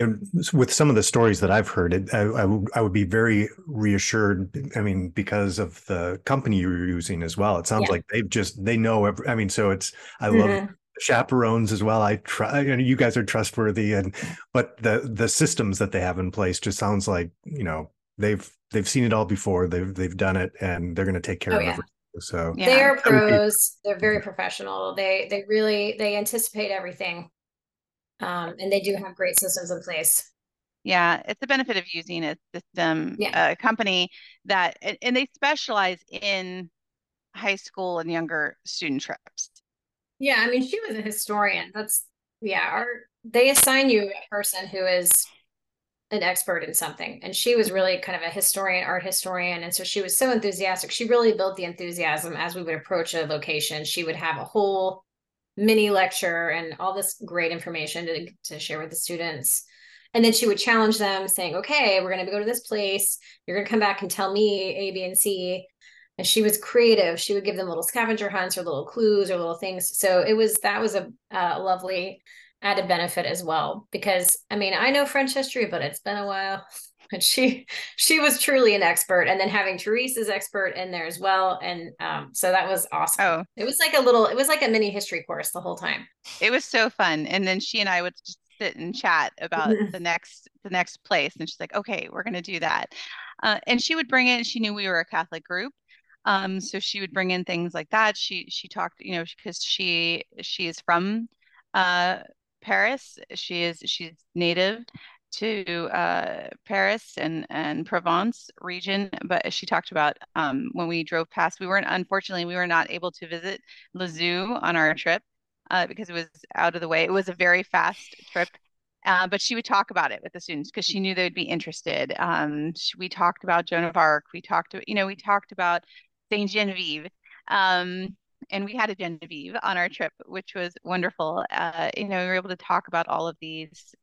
and with some of the stories that I've heard, it, I, I, w- I would be very reassured. I mean, because of the company you're using as well, it sounds yeah. like they've just they know. Every, I mean, so it's I mm-hmm. love chaperones as well. I try, you know, you guys are trustworthy, and but the the systems that they have in place just sounds like you know they've they've seen it all before. They've they've done it, and they're going to take care Oh, of yeah. everything. So They are I would be- pros. They're very professional. They they really they anticipate everything. Um, and they do have great systems in place. Yeah, it's the benefit of using a system, Yeah. a company that, and, and they specialize in high school and younger student trips. Yeah, I mean, she was a historian. That's yeah, our they assign you a person who is an expert in something. And she was really kind of a historian, art historian. And so she was so enthusiastic. She really built the enthusiasm as we would approach a location. She would have a whole mini lecture and all this great information to, to share with the students. And then she would challenge them, saying, okay, we're going to go to this place. You're going to come back and tell me A, B, and C. And she was creative. She would give them little scavenger hunts or little clues or little things. So it was that was a uh, lovely added benefit as well. Because I mean, I know French history, but it's been a while. And she she was truly an expert. And then having Therese as expert in there as well. And um, so that was awesome. Oh. It was like a little, it was like a mini history course the whole time. It was so fun. And then she and I would just sit and chat about the next the next place. And she's like, okay, we're gonna do that. Uh, and she would bring in, she knew we were a Catholic group. Um, so she would bring in things like that. She she talked, you know, because she she is from uh Paris. She is she's native to uh, Paris and and Provence region, but she talked about um, when we drove past. We weren't unfortunately we were not able to visit Lisieux on our trip uh, because it was out of the way. It was a very fast trip. Uh, but she would talk about it with the students because she knew they would be interested. Um, sh- we talked about Joan of Arc. We talked, you know, we talked about Saint Genevieve. Um, and we had a Genevieve on our trip, which was wonderful. Uh, you know, we were able to talk about all of these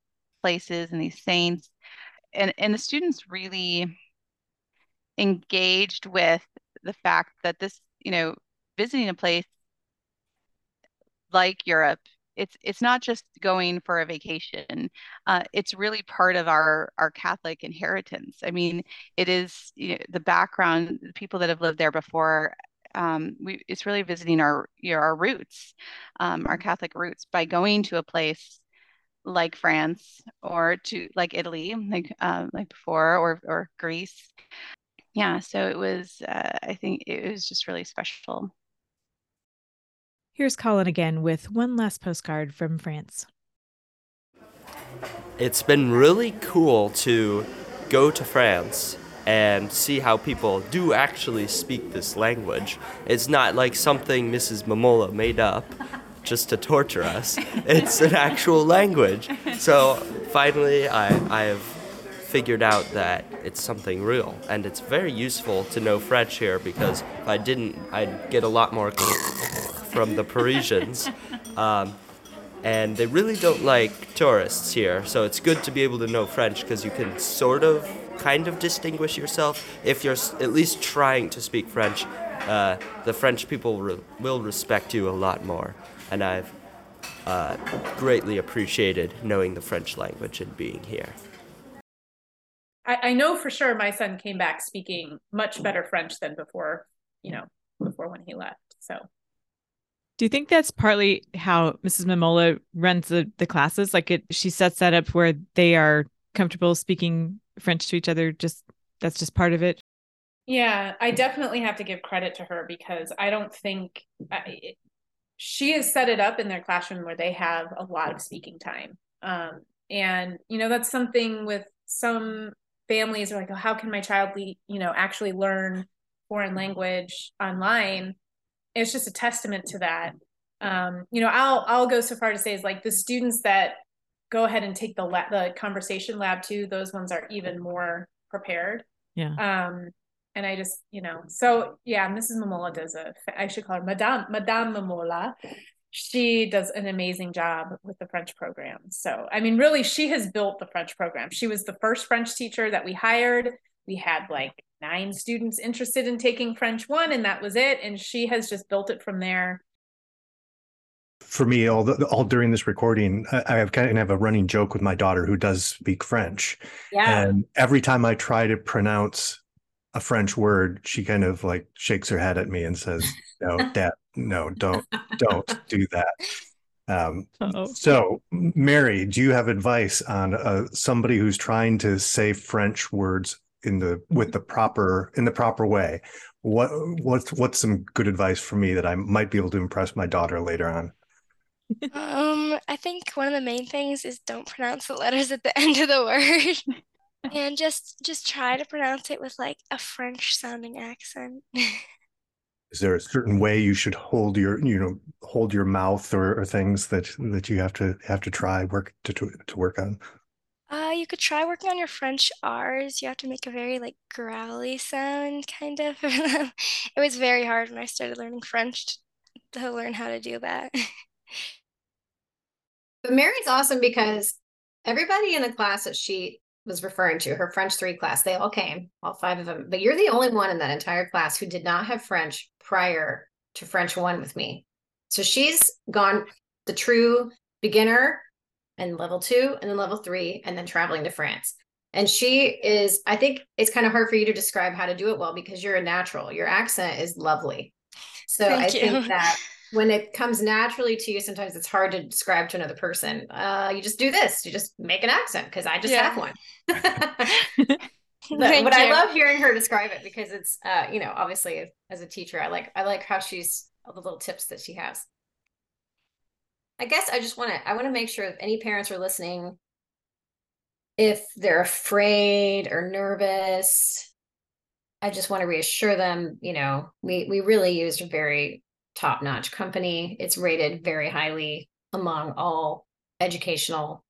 places and these saints, and and the students really engaged with the fact that this, you know, visiting a place like Europe, it's it's not just going for a vacation. Uh, it's really part of our our Catholic inheritance. I mean, it is you know, the background, the people that have lived there before. Um, we it's really visiting our you know, our roots, um, our Catholic roots by going to a place like France or to like Italy, like um, like before, or or Greece. Yeah, so it was. Uh, I think it was just really special. Here's Colin again with one last postcard from France. It's been really cool to go to France and see how people do actually speak this language. It's not like something Mrs. Mammola made up just to torture us. It's an actual language. So finally, I, I have figured out that it's something real, and it's very useful to know French here because if I didn't, I'd get a lot more from the Parisians. Um, and they really don't like tourists here. So it's good to be able to know French because you can sort of, kind of distinguish yourself if you're at least trying to speak French. Uh, the French people re- will respect you a lot more, and I've uh, greatly appreciated knowing the French language and being here. I, I know for sure my son came back speaking much better French than before, you know, before when he left. So Do you think that's partly how Mrs. Mammola runs the, the classes? Like it, she sets that up where they are comfortable speaking French to each other. Just that's just part of it. Yeah, I definitely have to give credit to her because I don't think I, she has set it up in their classroom where they have a lot of speaking time. Um, and you know that's something with some families are like, oh, how can my child, le- you know, actually learn foreign language online? It's just a testament to that. Um, you know, I'll I'll go so far to say is like the students that go ahead and take the la- the conversation lab too. Those ones are even more prepared. Yeah. Um, and I just, you know, so yeah, Mrs. Mammola does a, I should call her Madame, Madame Mammola. She does an amazing job with the French program. So, I mean, really, she has built the French program. She was the first French teacher that we hired. We had like nine students interested in taking French one, and that was it. And she has just built it from there. For me all the, all during this recording I, have kind of have a running joke with my daughter who does speak french Yeah. and every time i try to pronounce a french word she kind of like shakes her head at me and says no dad no don't don't do that Um, so, Mary, do you have advice on uh, somebody who's trying to say French words in the with the proper in the proper way? What what's what's some good advice for me that I might be able to impress my daughter later on? Um, I think one of the main things is don't pronounce the letters at the end of the word. and just just try to pronounce it with like a French sounding accent. is there a certain way you should hold your you know hold your mouth or, or things that that you have to have to try work to to, to work on uh you could try working on your french r's you have to make a very like growly sound kind of it was very hard when i started learning french to, to learn how to do that but mary's awesome because everybody in the class that she was referring to, her French three class. They all came, all five of them. But you're the only one in that entire class who did not have French prior to French one with me. So she's gone the true beginner and level two, and then level three, and then traveling to France. And she is, I think it's kind of hard for you to describe how to do it well because you're a natural. Your accent is lovely. So Thank I you. think that when it comes naturally to you, sometimes it's hard to describe to another person. Uh, you just do this, you just make an accent because I just yeah. have one. but, but I love hearing her describe it because it's, uh, you know, obviously as a teacher, I like I like how she's all the little tips that she has. I guess I just want to I want to make sure if any parents are listening, if they're afraid or nervous, I just want to reassure them. You know, we we really used a very top notch company. It's rated very highly among all educational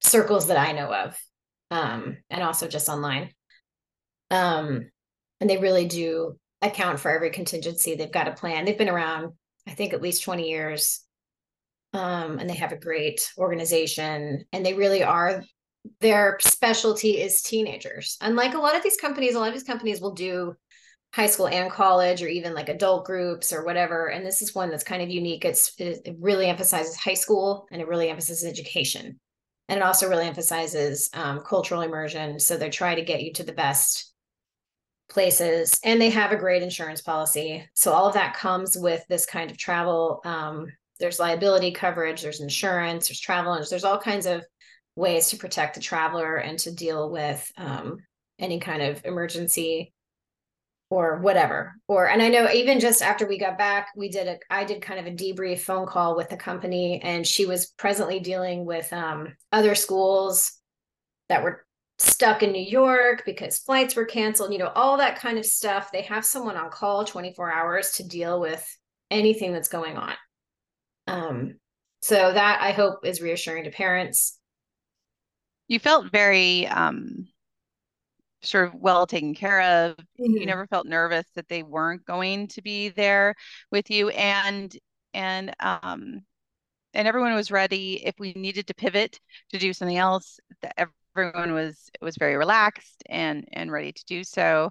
circles that I know of, um, and also just online. Um, and they really do account for every contingency. They've got a plan. They've been around, I think, at least 20 years. Um, and they have a great organization, and they really are. Their specialty is teenagers. Unlike a lot of these companies, a lot of these companies will do high school and college or even like adult groups or whatever and this is one that's kind of unique. It's it really emphasizes high school and it really emphasizes education. And it also really emphasizes um, cultural immersion so they try to get you to the best places and they have a great insurance policy. So all of that comes with this kind of travel um, there's liability coverage there's insurance there's travel there's all kinds of ways to protect the traveler and to deal with um, any kind of emergency or whatever. Or and i know even just after we got back we did a i did kind of a debrief phone call with the company and she was presently dealing with um, other schools that were stuck in new york because flights were canceled you know all that kind of stuff. They have someone on call 24 hours to deal with anything that's going on. Um, so that i hope is reassuring to parents. You felt very um sort of well taken care of. Mm-hmm. You never felt nervous that they weren't going to be there with you, and and um and everyone was ready if we needed to pivot to do something else. that Everyone was was very relaxed and and ready to do so.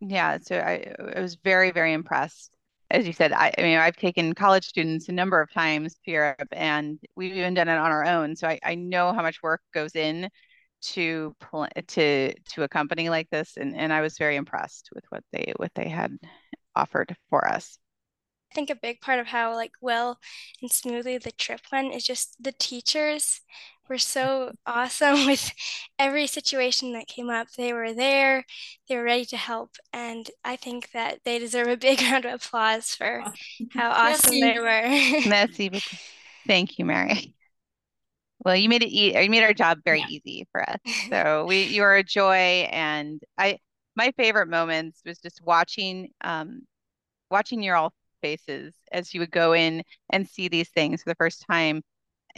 Yeah, so I, I was very very impressed. As you said, I, I mean, I've taken college students a number of times to Europe, and we've even done it on our own. So I, I know how much work goes in to to to a company like this and and I was very impressed with what they what they had offered for us. I think a big part of how like well and smoothly the trip went is just the teachers were so awesome with every situation that came up. They were there, they were ready to help, and I think that they deserve a big round of applause for how awesome they were. Merci. Thank you, Mary. Well, you made it. E- you made our job very yeah. easy for us. So we, you are a joy, and I. My favorite moments was just watching, um, watching your all faces as you would go in and see these things for the first time.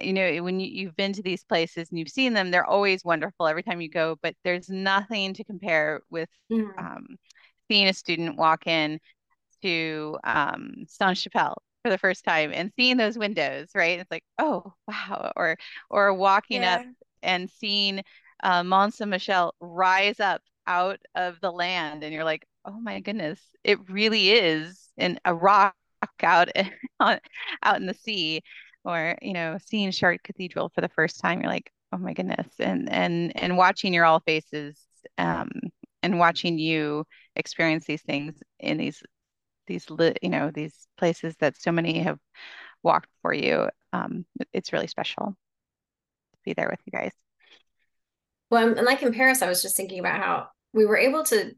You know, when you, you've been to these places and you've seen them, they're always wonderful every time you go. But there's nothing to compare with mm. um, seeing a student walk in to um, Saint Chapelle for the first time and seeing those windows, right? It's like, oh wow, or or walking yeah. up and seeing uh, Mont Saint Michel rise up out of the land, and you're like, oh my goodness, it really is in a rock out out in the sea, or you know, seeing Chartres Cathedral for the first time, you're like, oh my goodness, and and and watching your all faces, um, and watching you experience these things in these these you know these places that so many have walked for you. Um, it's really special to be there with you guys. Well, and like in Paris, I was just thinking about how we were able to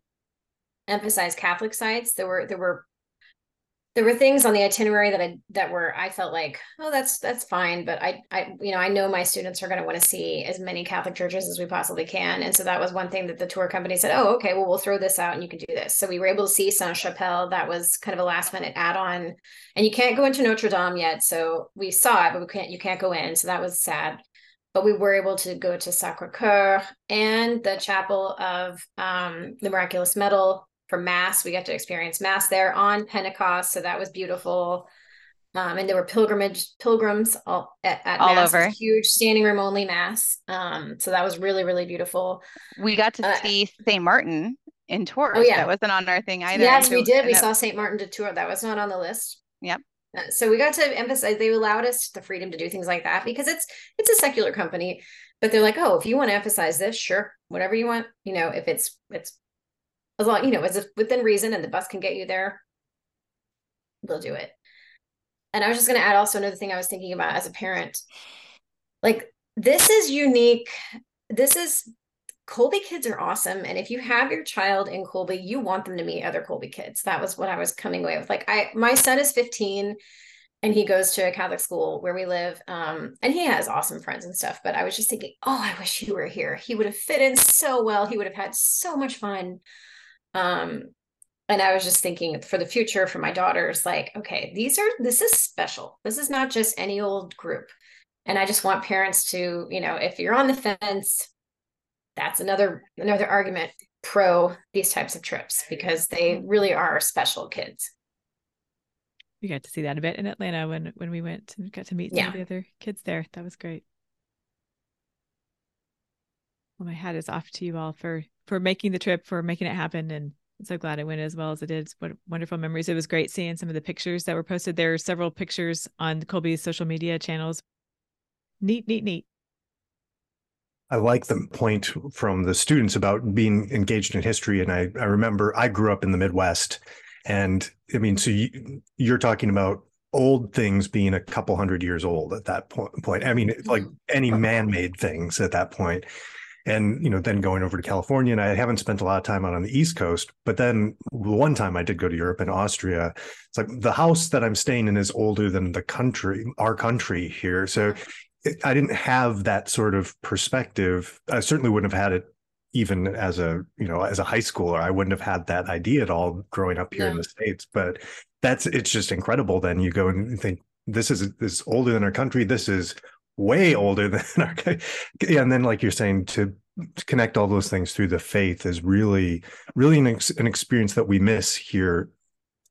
emphasize Catholic sites. There were there were there were things on the itinerary that I that were I felt like oh that's that's fine but I I you know I know my students are going to want to see as many Catholic churches as we possibly can. And so that was one thing that the tour company said oh okay well we'll throw this out and you can do this. So we were able to see Saint Chapelle that was kind of a last minute add on and you can't go into Notre Dame yet so we saw it but we can't you can't go in. So that was sad. But we were able to go to Sacre Coeur and the Chapel of um, the Miraculous Medal for mass. We got to experience mass there on pentecost so that was beautiful. Um, and there were pilgrimage pilgrims all at, at all mass. over. huge standing room only mass. Um, so that was really really beautiful. We got to uh, see st martin in tours oh yeah. That wasn't on our thing either. Yes so, we did. we that, saw st martin de tours that was not on the list. Yep. Uh, so we got to emphasize they allowed us the freedom to do things like that because it's it's a secular company. But they're like oh if you want to emphasize this sure whatever you want you know if it's it's as long you know as if within reason and the bus can get you there they'll do it. And i was just going to add also another thing i was thinking about as a parent. Like this is unique. This is Kolbe kids are awesome and if you have your child in Kolbe you want them to meet other Kolbe kids. That was what i was coming away with. Like i my son is 15 and he goes to a catholic school where we live um, and he has awesome friends and stuff but i was just thinking oh i wish you were here. He would have fit in so well. He would have had so much fun um and i was just thinking for the future for my daughters like okay these are this is special. This is not just any old group. And i just want parents to you know if you're on the fence that's another another argument pro these types of trips because they really are special kids. We got to see that a bit in atlanta when when we went and got to meet some Yeah. of the other kids there. That was great well my hat is off to you all for for making the trip for making it happen and I'm so glad it went as well as it did. What wonderful memories. It was great seeing some of the pictures that were posted. There are several pictures on Kolbe's social media channels. Neat, neat, neat. I like the point from the students about being engaged in history. And I, I remember I grew up in the Midwest. And I mean, so you, you're talking about old things being a couple hundred years old at that point. point. I mean, like mm-hmm. any man made things at that point. And, you know, then going over to California, and I haven't spent a lot of time out on the East Coast. But then one time I did go to Europe and Austria. It's like the house that I'm staying in is older than the country, our country here. So it- I didn't have that sort of perspective. I certainly wouldn't have had it even as a you know as a high schooler i wouldn't have had that idea at all growing up here in the states but that's it's just incredible then you go and think this is this is older than our country this is way older than our yeah, and then like you're saying to, connect all those things through the faith is really really an, ex, an experience that we miss here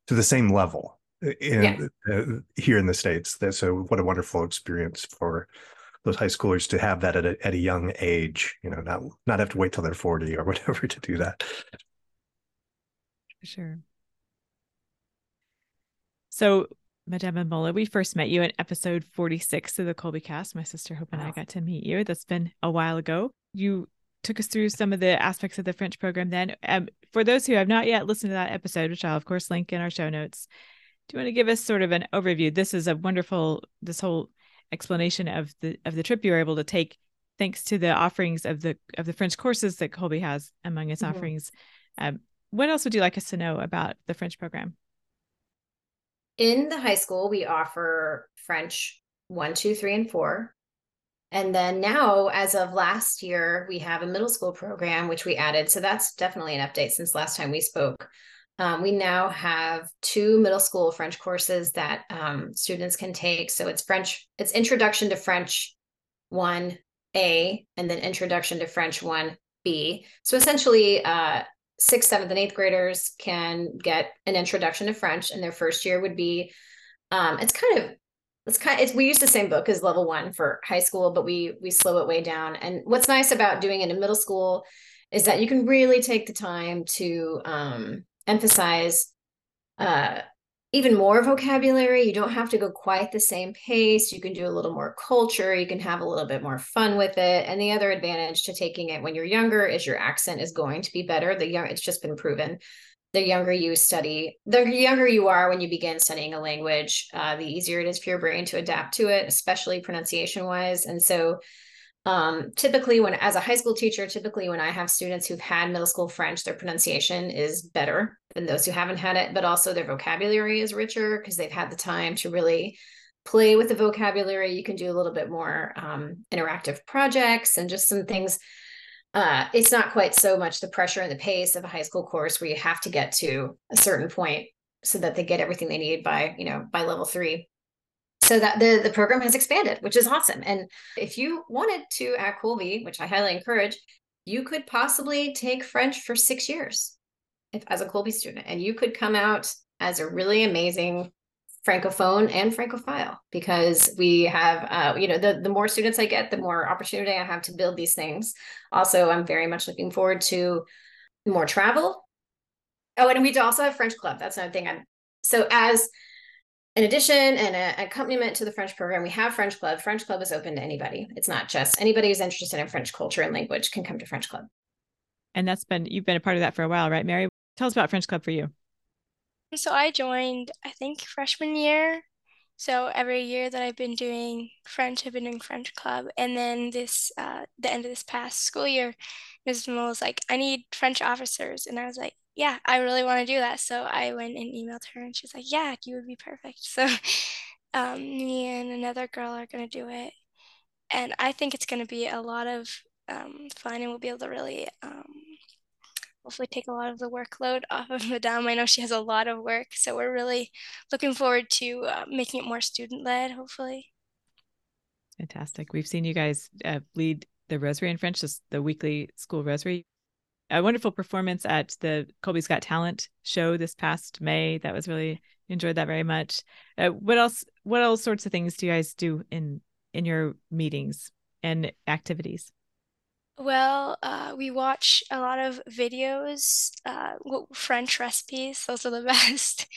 to the same level in uh, here in the states. That so what a wonderful experience for those high schoolers to have that at a, at a young age you know not not have to wait till they're 40 or whatever to do that. Sure. So, Madame Mola, we first met you in episode 46 of the Kolbecast. My sister Hope and I got to meet you. That's been a while ago. You took us through some of the aspects of the French program then. Um, for those who have not yet listened to that episode, which I'll of course link in our show notes, do you want to give us sort of an overview? This is a wonderful, this whole explanation of the of the trip you were able to take thanks to the offerings of the of the French courses that Kolbe has among its Mhm. offerings. Um, what else would you like us to know about the French program? In the high school we offer french one two three and four. And then now as of last year we have a middle school program which we added. So that's definitely an update since last time we spoke. Um, we now have two middle school french courses that um, students can take. So it's french it's introduction to french 1a and then introduction to french 1b so essentially uh, sixth, seventh, and eighth graders can get an introduction to French, and their first year would be. Um, it's kind of, it's kind. It's we use the same book as level one for high school, but we we slow it way down. And what's nice about doing it in middle school is that you can really take the time to um, emphasize uh, even more vocabulary. You don't have to go quite the same pace. You can do a little more culture. You can have a little bit more fun with it. And the other advantage to taking it when you're younger is your accent is going to be better. The young, it's just been proven. the younger you study, the younger you are when you begin studying a language, uh, the easier it is for your brain to adapt to it, especially pronunciation wise. And so, um, typically, when as a high school teacher, typically when I have students who've had middle school French, their pronunciation is better than those who haven't had it, but also their vocabulary is richer because they've had the time to really play with the vocabulary. You can do a little bit more um, interactive projects and just some things uh, it's not quite so much the pressure and the pace of a high school course where you have to get to a certain point so that they get everything they need by you know by level three so that the the program has expanded which is awesome. And if you wanted to at Kolbe which i highly encourage you could possibly take french for six years if as a Kolbe student and you could come out as a really amazing francophone and francophile because we have uh, you know the, the more students i get the more opportunity i have to build these things. Also i'm very much looking forward to more travel. Oh and we also have french club. That's another thing i'm so as an addition and an accompaniment to the french program we have french club french club is open to anybody it's not just anybody who's interested in french culture and language can come to french club and that's been you've been a part of that for a while right mary tell us about french club for you so I joined, I think, freshman year. So every year that I've been doing French, I've been doing French club. And then this, uh, the end of this past school year, Ms. Moll was like, I need French officers. And I was like, yeah, I really want to do that. So I went and emailed her and she's like, yeah, you would be perfect. So um, me and another girl are going to do it. And I think it's going to be a lot of um, fun and we'll be able to really um, hopefully take a lot of the workload off of Madame. I know she has a lot of work, so we're really looking forward to uh, making it more student led, hopefully. Fantastic. We've seen you guys uh, lead the Rosary in French, just the weekly school Rosary. A wonderful performance at the Kolbe's Got Talent show this past May. That was really enjoyed that very much. Uh, what else? What else sorts of things do you guys do in in your meetings and activities? Well, uh, we watch a lot of videos, uh, French recipes. Those are the best.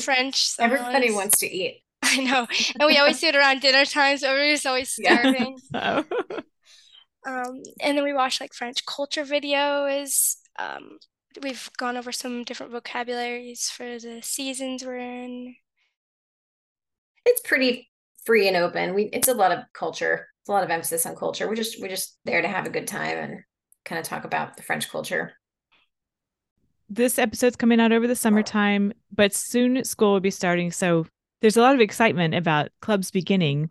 French. Everybody wants to eat. I know, and we always do it around dinner times. So everybody's always starving. Yeah. Um, and then we watch like French culture videos. Um, we've gone over some different vocabularies for the seasons we're in. It's pretty free and open. We it's a lot of culture It's a lot of emphasis on culture. We're just we're just there to have a good time and kind of talk about the French culture. This episode's coming out over the summertime, but soon school will be starting. So there's a lot of excitement about clubs beginning.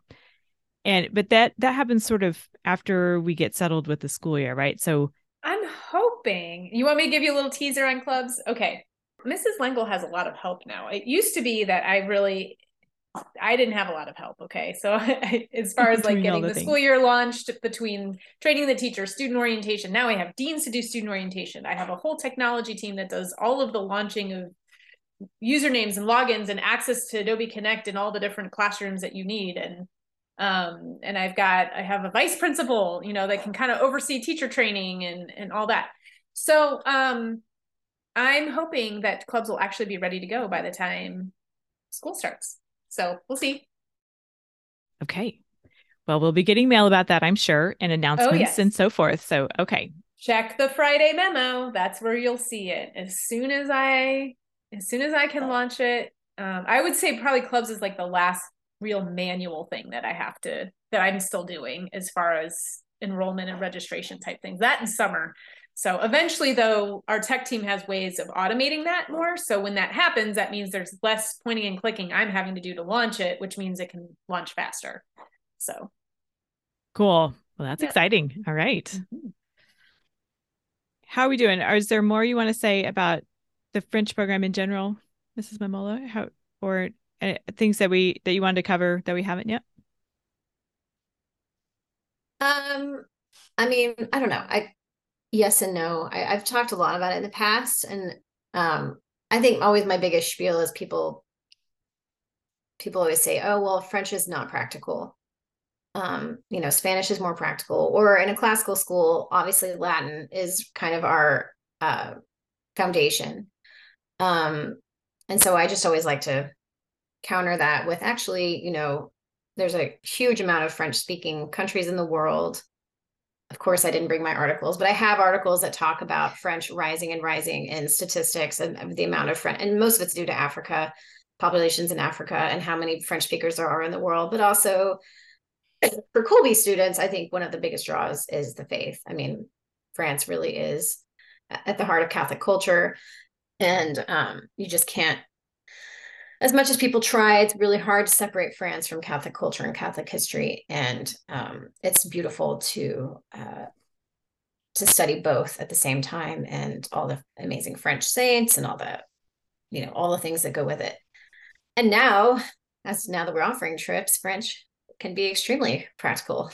And but that that happens sort of after we get settled with the school year, right? So I'm hoping you want me to give you a little teaser on clubs? Okay. Mrs. Lengyel has a lot of help now. It used to be that I really I didn't have a lot of help. Okay. So as far as like getting the, the school year launched between training the teacher, student orientation, now I have deans to do student orientation. I have a whole technology team that does all of the launching of usernames and logins and access to Adobe Connect and all the different classrooms that you need. And um, and I've got I have a vice principal, you know, that can kind of oversee teacher training and and all that. So um I'm hoping that clubs will actually be ready to go by the time school starts. So we'll see. Okay. Well, we'll be getting mail about that, I'm sure, and announcements oh, yes. and so forth. So, okay. Check the Friday memo. That's where you'll see it. As soon as I as soon as I can launch it, um, I would say probably clubs is like the last real manual thing that I have to that I'm still doing as far as enrollment and registration type things. That in summer. So eventually, though, our tech team has ways of automating that more. So when that happens, that means there's less pointing and clicking I'm having to do to launch it, which means it can launch faster. So cool. Well, that's yeah. exciting. All right. mm-hmm. How are we doing? Is there more you want to say about the French program in general, Mrs. Mammola? How or things that we that you wanted to cover that we haven't yet? Um, I mean, I don't know. I yes and no. I, have talked a lot about it in the past, and um, I think always my biggest spiel is people. People always say, "Oh, well, French is not practical." Um, you know, Spanish is more practical. Or in a classical school, obviously Latin is kind of our uh, foundation. Um, and so I just always like to counter that with actually, you know, there's a huge amount of French speaking countries in the world of course, I didn't bring my articles, but I have articles that talk about French rising and rising in statistics and the amount of French, and most of it's due to Africa, populations in Africa, and how many French speakers there are in the world. But also for Kolbe students, I think one of the biggest draws is the faith. I mean, France really is at the heart of Catholic culture, and um, you just can't as much as people try, it's really hard to separate France from Catholic culture and Catholic history, and um, it's beautiful to uh, to study both at the same time, and all the amazing French saints and all the, you know, all the things that go with it. And now, as now that we're offering trips, French can be extremely practical.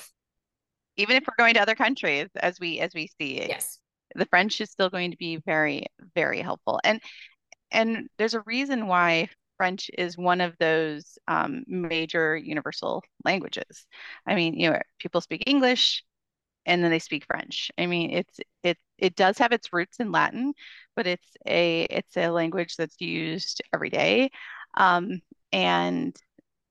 Even if we're going to other countries, as we as we see, yes, the French is still going to be very very helpful, and and there's a reason why French is one of those um, major universal languages. I mean, you know, people speak English and then they speak French. I mean, it's it it does have its roots in Latin, but it's a it's a language that's used every day, um, and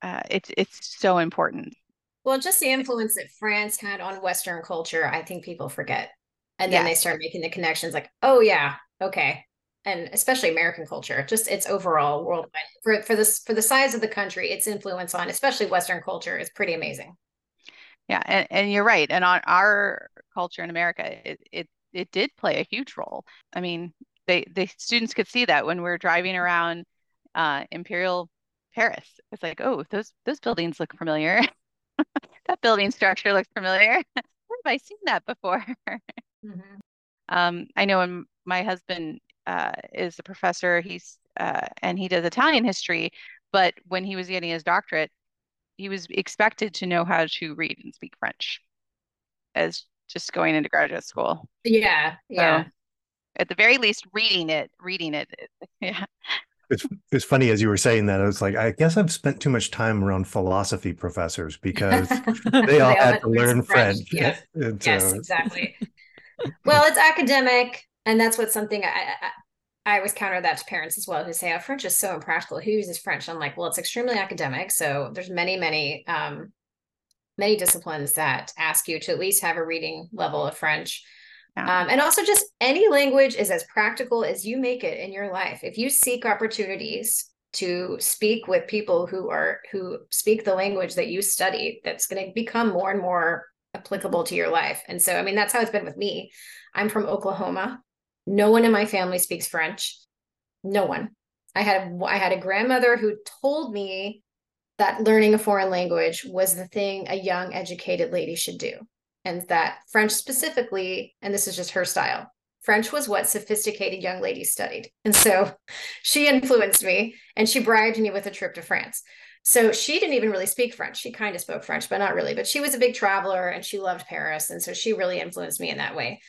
uh, it's it's so important. Well, just the influence that France had on Western culture, I think people forget, and then they start making the connections, like, oh yeah, okay, and especially American culture, just its overall worldwide for for this for the size of the country, its influence on especially Western culture is pretty amazing. Yeah, and, and you're right. And on our culture in America, it, it it did play a huge role. I mean, they the students could see that when we we're driving around uh, Imperial Paris. It's like, oh, those those buildings look familiar. that building structure looks familiar. Where have I seen that before? Mm-hmm. Um, I know when my husband uh, is a professor. He's uh, and he does Italian history, but when he was getting his doctorate, he was expected to know how to read and speak French as just going into graduate school. Yeah, yeah. So, at the very least, reading it, reading it, yeah. It's it's funny as you were saying that. I was like, I guess I've spent too much time around philosophy professors because they all they had to learn French. French. Yes, yes, exactly. well, it's academic and that's what's something I, I I always counter that to parents as well who say, "Oh, French is so impractical. Who uses French?" I'm like, "Well, it's extremely academic. So there's many, many, um, many disciplines that ask you to at least have a reading level of French, yeah. um, and also just any language is as practical as you make it in your life. If you seek opportunities to speak with people who are who speak the language that you study, that's going to become more and more applicable to your life. And so, I mean, that's how it's been with me. I'm from Oklahoma. No one in my family speaks French. No one. I had I had a grandmother who told me that learning a foreign language was the thing a young educated lady should do and that French specifically and this is just her style French was what sophisticated young ladies studied. And so she influenced me and she bribed me with a trip to France. So she didn't even really speak French. She kind of spoke French, but not really. But she was a big traveler and she loved Paris. And so she really influenced me in that way.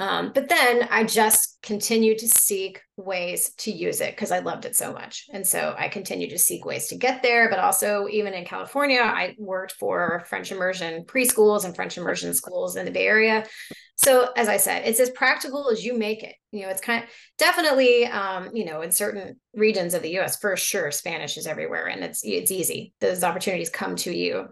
Um, but then I just continued to seek ways to use it because I loved it so much. And so I continued to seek ways to get there. But also, even in California, I worked for French immersion preschools and French immersion schools in the Bay Area. So, as I said, it's as practical as you make it. You know, it's kind of definitely, um, you know, in certain regions of the US, for sure, Spanish is everywhere and it's it's easy. Those opportunities come to you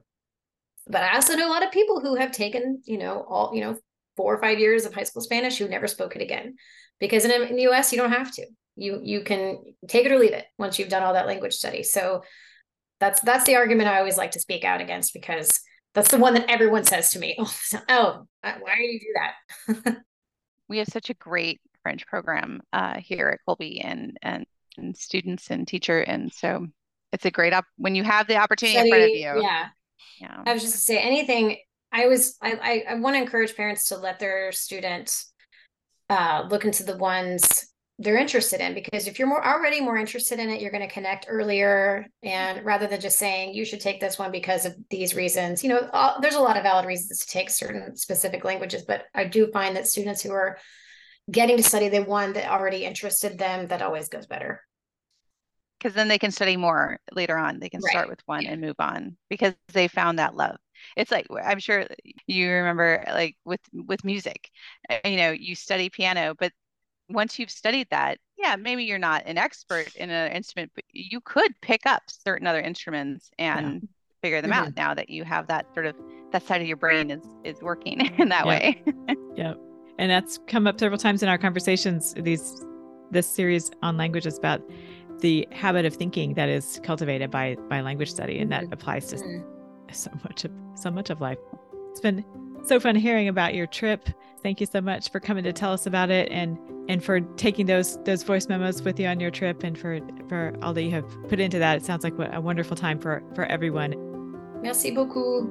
but I also know a lot of people who have taken, you know, all, you know, four or five years of high school Spanish who never spoke it again. Because in, in the US, you don't have to. You you can take it or leave it once you've done all that language study. So that's that's the argument I always like to speak out against because that's the one that everyone says to me. Oh, oh why do you do that? we have such a great French program uh, here at Kolbe and, and and students and teacher, and so it's a great up when you have the opportunity Study, in front of you. Yeah, yeah. I was just to say anything I was I I, I want to encourage parents to let their students uh, look into the ones they're interested in because if you're more already more interested in it you're going to connect earlier and rather than just saying you should take this one because of these reasons you know all, there's a lot of valid reasons to take certain specific languages but i do find that students who are getting to study the one that already interested them that always goes better because then they can study more later on they can right. start with one yeah. and move on because they found that love it's like i'm sure you remember like with with music uh, you know you study piano but once you've studied that yeah maybe you're not an expert in an instrument but you could pick up certain other instruments and figure them Mhm. out now that you have that sort of that side of your brain is is working in that Yeah. way. yeah and that's come up several times in our conversations these this series on languages about the habit of thinking that is cultivated by by language study and that applies to so much of so much of life it's been so fun hearing about your trip thank you so much for coming to tell us about it and and for taking those those voice memos with you on your trip and for for all that you have put into that it sounds like a wonderful time for for everyone Merci beaucoup.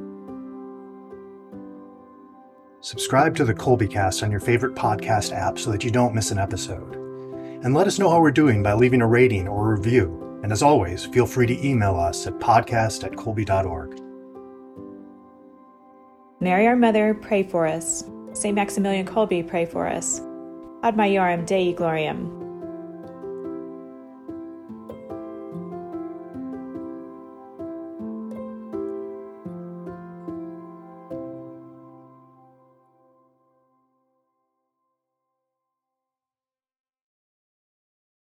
Subscribe to the Kolbecast on your favorite podcast app so that you don't miss an episode. And let us know how we're doing by leaving a rating or a review. And as always, feel free to email us at podcast at kolbe.org. Mary, our mother, pray for us. St. Maximilian Kolbe, pray for us. Ad Maiorem Dei Gloriam.